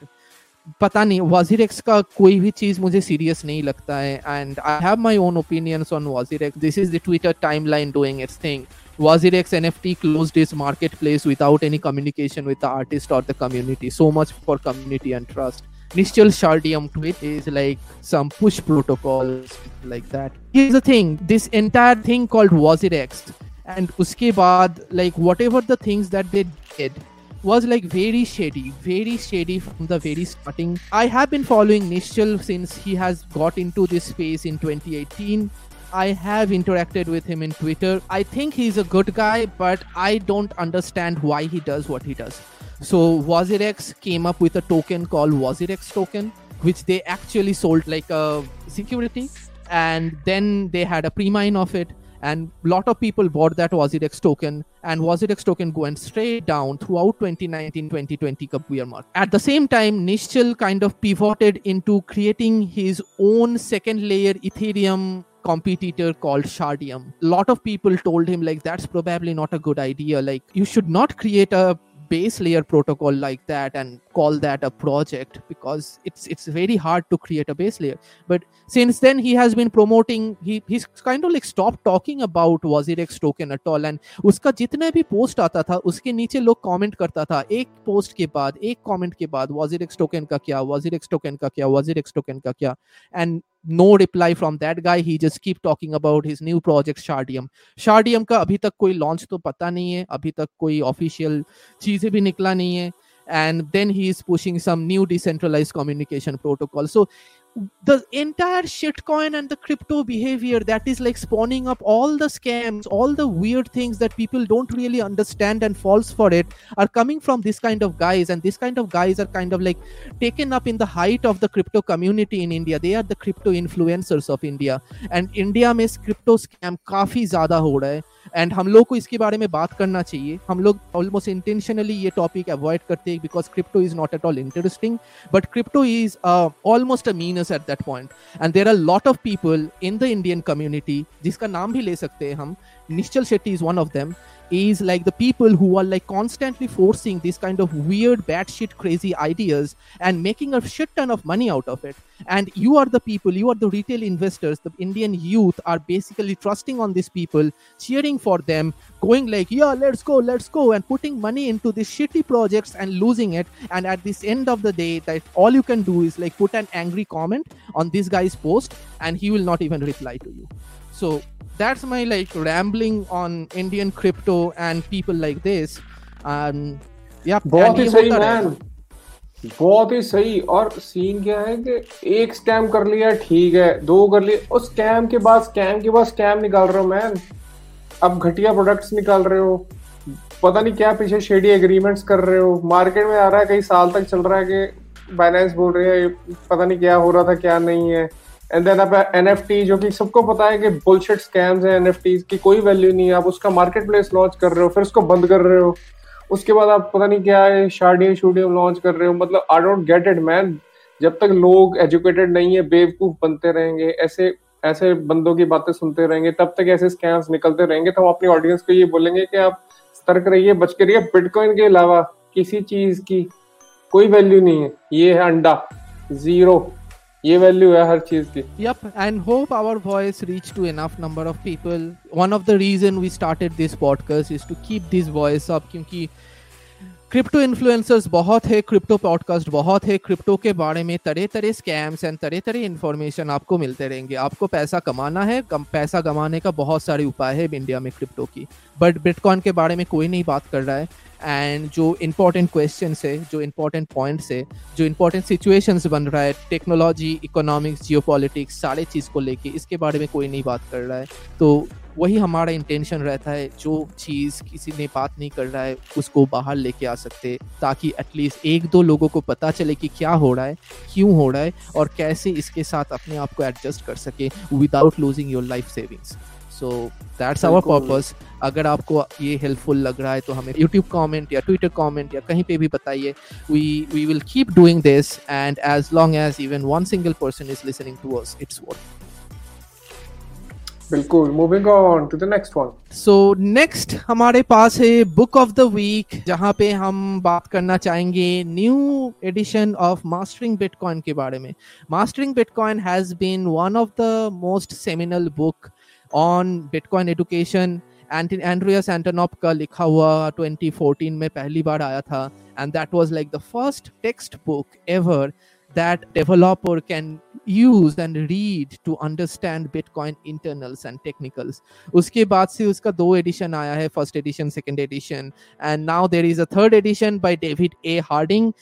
पता नहीं वाजिरेक्स का कोई भी चीज मुझे सीरियस नहीं लगता है and I have my own opinions on WazirX this is the Twitter timeline doing its thing Wazirex NFT closed its marketplace without any communication with the artist or the community. So much for community and trust. Nishchal Shardium tweet is like some push protocols like that. Here's the thing this entire thing called Wazirex and uske baad, like whatever the things that they did was like very shady, very shady from the very starting. I have been following Nishchal since he has got into this space in 2018 I have interacted with him in Twitter. I think he's a good guy, but I don't understand why he does what he does. So Wazirex came up with a token called Wazirex token, which they actually sold like a security, and then they had a pre-mine of it. And a lot of people bought that Wazirex token, and Wazirex token went straight down throughout 2019-2020 Cup mark. At the same time, Nishchal kind of pivoted into creating his own second layer Ethereum competitor called Shardium. A lot of people told him like that's probably not a good idea. Like you should not create a base layer protocol like that and call that a project because it's it's very hard to create a base layer but since then he has been promoting he he's kind of like stopped talking about wazirex token at all and उसका जितने भी पोस्ट आता था उसके नीचे लोग कमेंट करता था एक पोस्ट के बाद एक कमेंट के बाद wazirex token का क्या wazirex token का क्या wazirex token का क्या and no reply from that guy he just keep talking about his new project shardium shardium का अभी तक कोई लॉन्च तो पता नहीं है अभी तक कोई ऑफिशियल चीजें भी निकला नहीं है and then he is pushing some new decentralized communication protocol so the entire shitcoin and the crypto behavior that is like spawning up all the scams all the weird things that people don't really understand and falls for it are coming from this kind of guys and this kind of guys are kind of like taken up in the height of the crypto community in india they are the crypto influencers of india and india में crypto scam काफी ज्यादा हो रहा है एंड हम लोग को इसके बारे में बात करना चाहिए। हम लोग ऑलमोस्ट इंटेंशनली ये टॉपिक अवॉइड करते हैं because crypto is not at all interesting but crypto is almost a menace at that point and there are lot of people in the Indian community जिसका नाम भी ले सकते हैं हम। Nischal Shetty is one of them, is like the people who are like constantly forcing these kind of weird, batshit crazy ideas and making a shit ton of money out of it. And you are the people, you are the retail investors, the Indian youth are basically trusting on these people, cheering for them, going like, yeah, let's go, let's go, and putting money into these shitty projects and losing it. And at this end of the day, that all you can do is like put an angry comment on this guy's post and he will not even reply to you. So that's my like rambling on Indian crypto and people like this. Um, yeah, बहुत ही सही मैन बहुत ही सही। और सीन क्या है कि एक स्कैम कर लिया ठीक है। दो कर लिए उस स्कैम के बाद स्कैम के बाद स्कैम निकाल रहे हो मैन अब घटिया प्रोडक्ट्स निकाल रहे हो। पता नहीं क्या पीछे शेडी एग्रीमेंट्स कर रहे हो। मार्केट में आ रहा है कई साल तक चल रहा है कि बाइनेंस बोल रही है पता नहीं क्या हो रहा था क्या नहीं है। एंड देन आप एनएफटी जो कि सबको पता है कि बुलशिट स्कैम्स हैं एनएफटी की, कोई वैल्यू नहीं है। आप उसका मार्केट प्लेस लॉन्च कर रहे हो, फिर उसको बंद कर रहे हो। उसके बाद आप पता नहीं क्या है शार्डियम शूडियम लॉन्च कर रहे हो। मतलब I don't get it man जब तक लोग एजुकेटेड नहीं है, बेवकूफ़ बनते रहेंगे, ऐसे ऐसे बंदों की बातें सुनते रहेंगे, तब तक ऐसे स्कैम्स निकलते रहेंगे। तो हम अपनी ऑडियंस को ये बोलेंगे कि आप सतर्क रहिए, बच के रहिए। बिटकॉइन के अलावा किसी चीज़ की कोई वैल्यू नहीं है। ये है अंडा ज़ीरो ये वैल्यू है हर चीज़ की। Yep, and hope our voice reach to enough number of people. One of the reason we started this podcast is to keep this voice up, क्योंकि क्रिप्टो इन्फ्लुएंसर्स बहुत है क्रिप्टो पॉडकास्ट बहुत है क्रिप्टो के बारे में तरह तरह स्कैम्स एंड तरह तरह इन्फॉर्मेशन आपको मिलते रहेंगे। आपको पैसा कमाना है, कम, पैसा कमाने का बहुत सारे उपाय है इंडिया में क्रिप्टो की। बट बिटकॉइन के बारे में कोई नहीं बात कर रहा है। एंड जो इम्पोर्टेंट क्वेश्चन है, जो इम्पोर्टेंट पॉइंट्स है, जो इम्पोर्टेंट सिचुएशंस बन रहा है टेक्नोलॉजी इकोनॉमिक्स जियो सारे चीज़ को लेके, इसके बारे में कोई नहीं बात कर रहा है। तो वही हमारा इंटेंशन रहता है, जो चीज़ किसी ने बात नहीं कर रहा है, उसको बाहर लेके आ सकते, ताकि एटलीस्ट एक दो लोगों को पता चले कि क्या हो रहा है, क्यों हो रहा है, और कैसे इसके साथ अपने आप को एडजस्ट कर सके without losing your life savings so that's our purpose अगर आपको ये हेल्पफुल लग रहा है तो हमें यूट्यूब कमेंट या ट्विटर कमेंट या कहीं पे भी बताइए। We we will keep doing this and as long as even one single person is listening to us it's worth बिल्कुल moving on to the next one so next हमारे पास है बुक ऑफ़ द वीक जहाँ पे हम बात करना चाहेंगे new edition of mastering bitcoin के बारे में। Mastering bitcoin has been one of the most seminal book on bitcoin education Andreas Antonopoulos का लिखा हुआ 2014 में पहली बार आया था and that was like the first text book ever that developer can use and read to understand bitcoin internals and technicals उसके बाद से उसका दो एडिशन आया है first edition second edition and now there is a third edition by David A Harding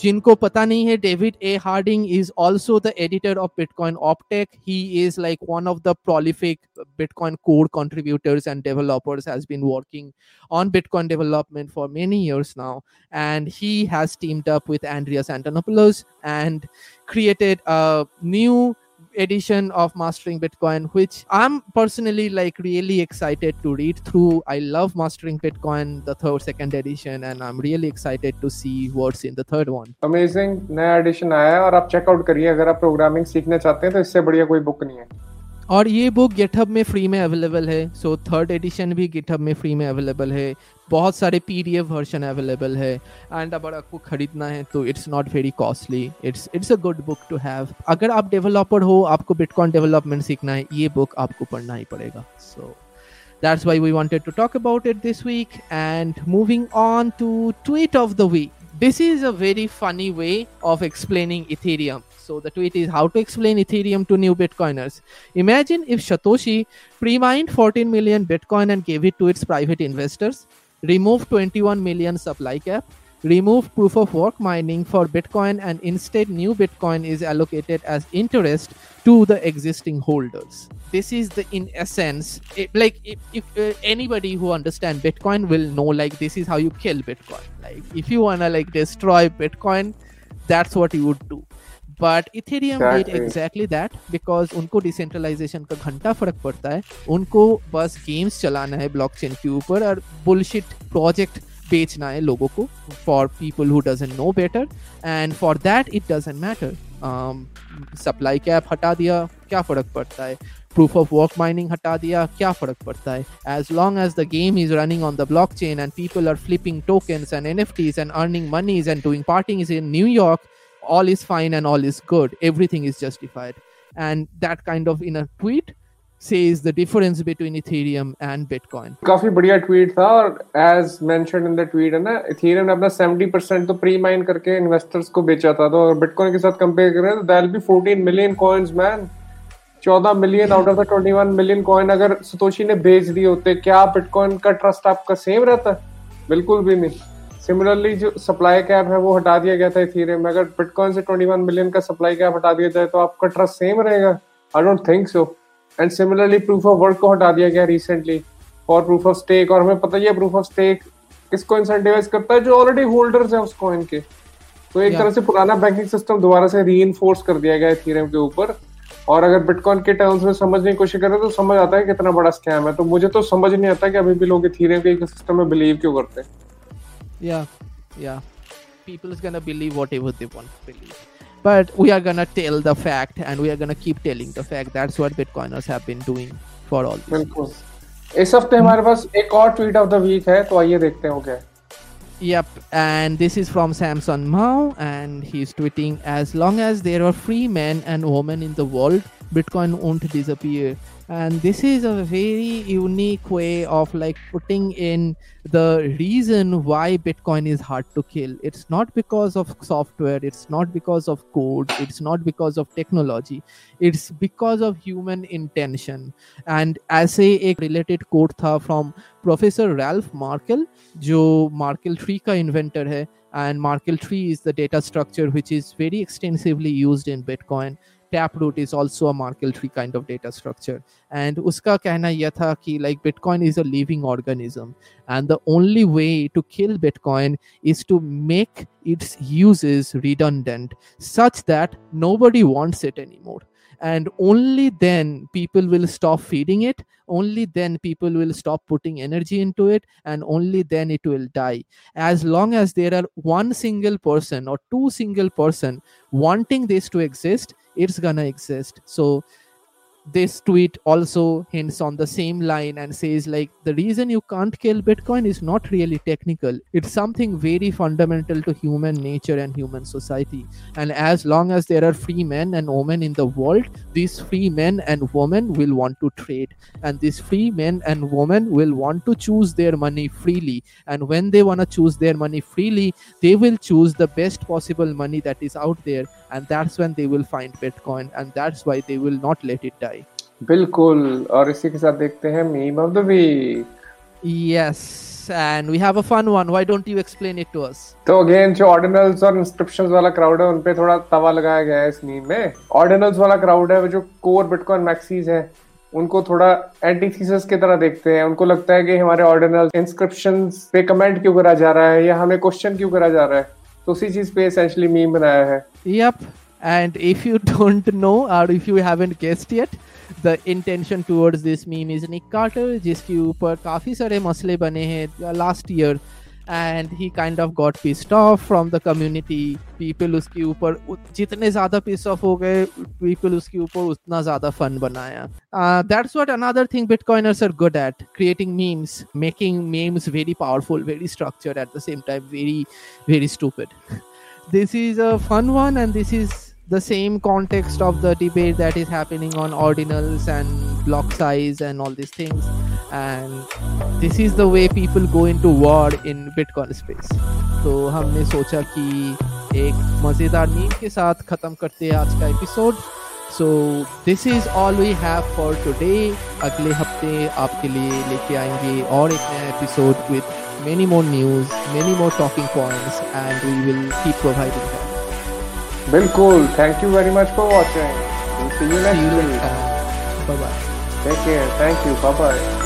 जिनको पता नहीं है David A Harding is also the editor of Bitcoin Optech he is like one of the prolific bitcoin core contributors and developers has been working on bitcoin development for many years now and he has teamed up with andreas antonopoulos and created a new edition of mastering bitcoin which i'm personally like really excited to read through i love mastering bitcoin the third second edition and i'm really excited to see what's in the third one amazing नया एडिशन आया है और आप चेकआउट करिए अगर आप प्रोग्रामिंग सीखना चाहते हैं तो इससे बढ़िया कोई बुक नहीं है और ये बुक गिटहब में फ्री में अवेलेबल है. सो थर्ड एडिशन भी गिटहब में फ्री में अवेलेबल है. बहुत सारे P D F version available है. एंड अगर आपको खरीदना है तो it's not very costly it's it's a good book to have अगर आप डेवलपर हो, आपको बिटकॉइन डेवलपमेंट सीखना है, ये बुक आपको पढ़ना ही पड़ेगा. So that's why we wanted to talk about it this week and moving on to tweet of the week. This is a very funny way of explaining ethereum. So the tweet is how to explain Ethereum to new Bitcoiners. Imagine if Satoshi pre-mined 14 million Bitcoin and gave it to its private investors, removed 21 million supply cap, remove proof of work mining for Bitcoin, and instead new Bitcoin is allocated as interest to the existing holders. This is the in essence, it, like if, if uh, anybody who understand Bitcoin will know, like this is how you kill Bitcoin. Like if you wanna like destroy Bitcoin, that's what you would do. But Ethereum did exactly that because उनको डिसेंट्रलाइजेशन का घंटा फ़र्क पड़ता है। उनको बस गेम्स चलाना है ब्लॉकचेन के ऊपर और बुलशिट प्रोजेक्ट बेचना है लोगों को for people who doesn't know better and for that it doesn't matter supply cap हटा दिया क्या फ़र्क पड़ता है? प्रूफ ऑफ़ वर्क माइनिंग हटा दिया क्या फ़र्क पड़ता है? As long as the game is running on the blockchain and people are flipping tokens and NFTs and earning monies and doing parties in New York all is fine and all is good. Everything is justified. And that kind of in a tweet says the difference between ethereum and bitcoin. काफ़ी बढ़िया ट्वीट था और as mentioned in the tweet है ना इथेरियम ने अपना 70% तो प्री माइन करके इन्वेस्टर्स को बेचा था। तो बिटकॉइन के साथ कंपेयर करें तो that be 14 million coins man 14 million out of the 21 million coin अगर सतोशी ने बेच दिए होते, क्या बिटकॉइन का ट्रस्ट आपका सेम रहता? बिल्कुल भी नहीं। सिमिलरली जो सप्लाई कैप है वो हटा दिया गया था इथीरियम में। अगर बिटकॉइन से 21 मिलियन का सप्लाई कैप हटा दिया जाए तो आपका ट्रस्ट सेम रहेगा। I don't think so and similarly proof of work को हटा दिया गया रिसेंटली और प्रूफ ऑफ़ स्टेक और हमें पता ही है प्रूफ ऑफ़ स्टेक किसको इंसेंटिवाइज करता है? जो ऑलरेडी होल्डर्स है उस कॉइन के। तो एक तरह से पुराना बैंकिंग सिस्टम दोबारा से री कर दिया गया इथीरियम के ऊपर। और अगर बिटकॉइन के टर्म्स में समझने की कोशिश करें तो समझ आता है कितना बड़ा स्कैम है। तो मुझे तो समझ नहीं आता कि अभी भी लोग इथीरियम के सिस्टम में बिलीव क्यों करते हैं। yeah yeah people is gonna believe whatever they want to believe but we are gonna tell the fact and we are gonna keep telling the fact that's what bitcoiners have been doing for all बिल्कुल इस हफ्ते हमारे पास एक और ट्वीट ऑफ द वीक है तो आइए देखते हैं वो क्या Yep, and this is from Samson Mao, and he's tweeting As long as there are free men and women in the world, Bitcoin won't disappear. and this is a very unique way of like putting in the reason why bitcoin is hard to kill. It's not because of software it's not because of code it's not because of technology. It's because of human intention. And as a related quote tha from professor ralph markel jo markel tree ka inventor hai and markel tree is the data structure which is very extensively used in bitcoin taproot is also a markel tree kind of data structure and uska कहना यह था कि like bitcoin is a living organism and the only way to kill bitcoin is to make its uses redundant such that nobody wants it anymore and only then people will stop feeding it only then people will stop putting energy into it and only then it will die as long as there are one single person or two single person wanting this to exist it's gonna exist. So this tweet also hints on the same line and says like the reason you can't kill bitcoin is not really technical. It's something very fundamental to human nature and human society. And as long as there are free men and women in the world these free men and women will want to trade. And these free men and women will want to choose their money freely. And when they want to choose their money freely they will choose the best possible money that is out there. And that's when they will find bitcoin. And that's why they will not let it die बिल्कुल और इसी के साथ देखते हैं meme of the week yes and we have a fun one. Why don't you explain it to us? तो अगेन जो ऑर्डिनल्स और इंस्क्रिप्शंस वाला क्राउड है उन पे थोड़ा तवा लगाया गया है इस मीम में। ऑर्डिनल्स वाला क्राउड है जो कोर बिटकॉइन मैक्सीज है उनको थोड़ा एंटीथीसिस की तरह देखते हैं। उनको लगता है कि हमारे ऑर्डिनल इंस्क्रिप्शन पे कमेंट क्यों करा जा रहा है या हमें क्वेश्चन क्यों करा जा रहा है? तो उसी चीज़ पे एसेंशियली मीम बनाया है। Yep. And if you don't know or if you haven't guessed yet, the intention towards this meme is Nick Carter, जिसके ऊपर काफ़ी सारे मसले बने हैं last year and he kind of got pissed off from the community people उसके ऊपर जितने ज़्यादा piss off हो गए people उसके ऊपर उतना ज़्यादा fun बनाया uh, that's what another thing bitcoiners are good at creating memes making memes very powerful very structured at the same time very very stupid this is a fun one and this is the same context of the debate that is happening on ordinals and block size and all these things and this is the way people go into war in bitcoin space तो हमने सोचा कि एक मज़ेदार मीम के साथ ख़त्म करते हैं आज का episode so this is all we have for today अगले हफ़्ते आपके लिए लेके आएँगे और एक नया episode with many more news many more talking points and we will keep providing Bilkul. Thank you very much for watching. We'll see you next time. Bye bye. Take care. Thank you. Bye bye.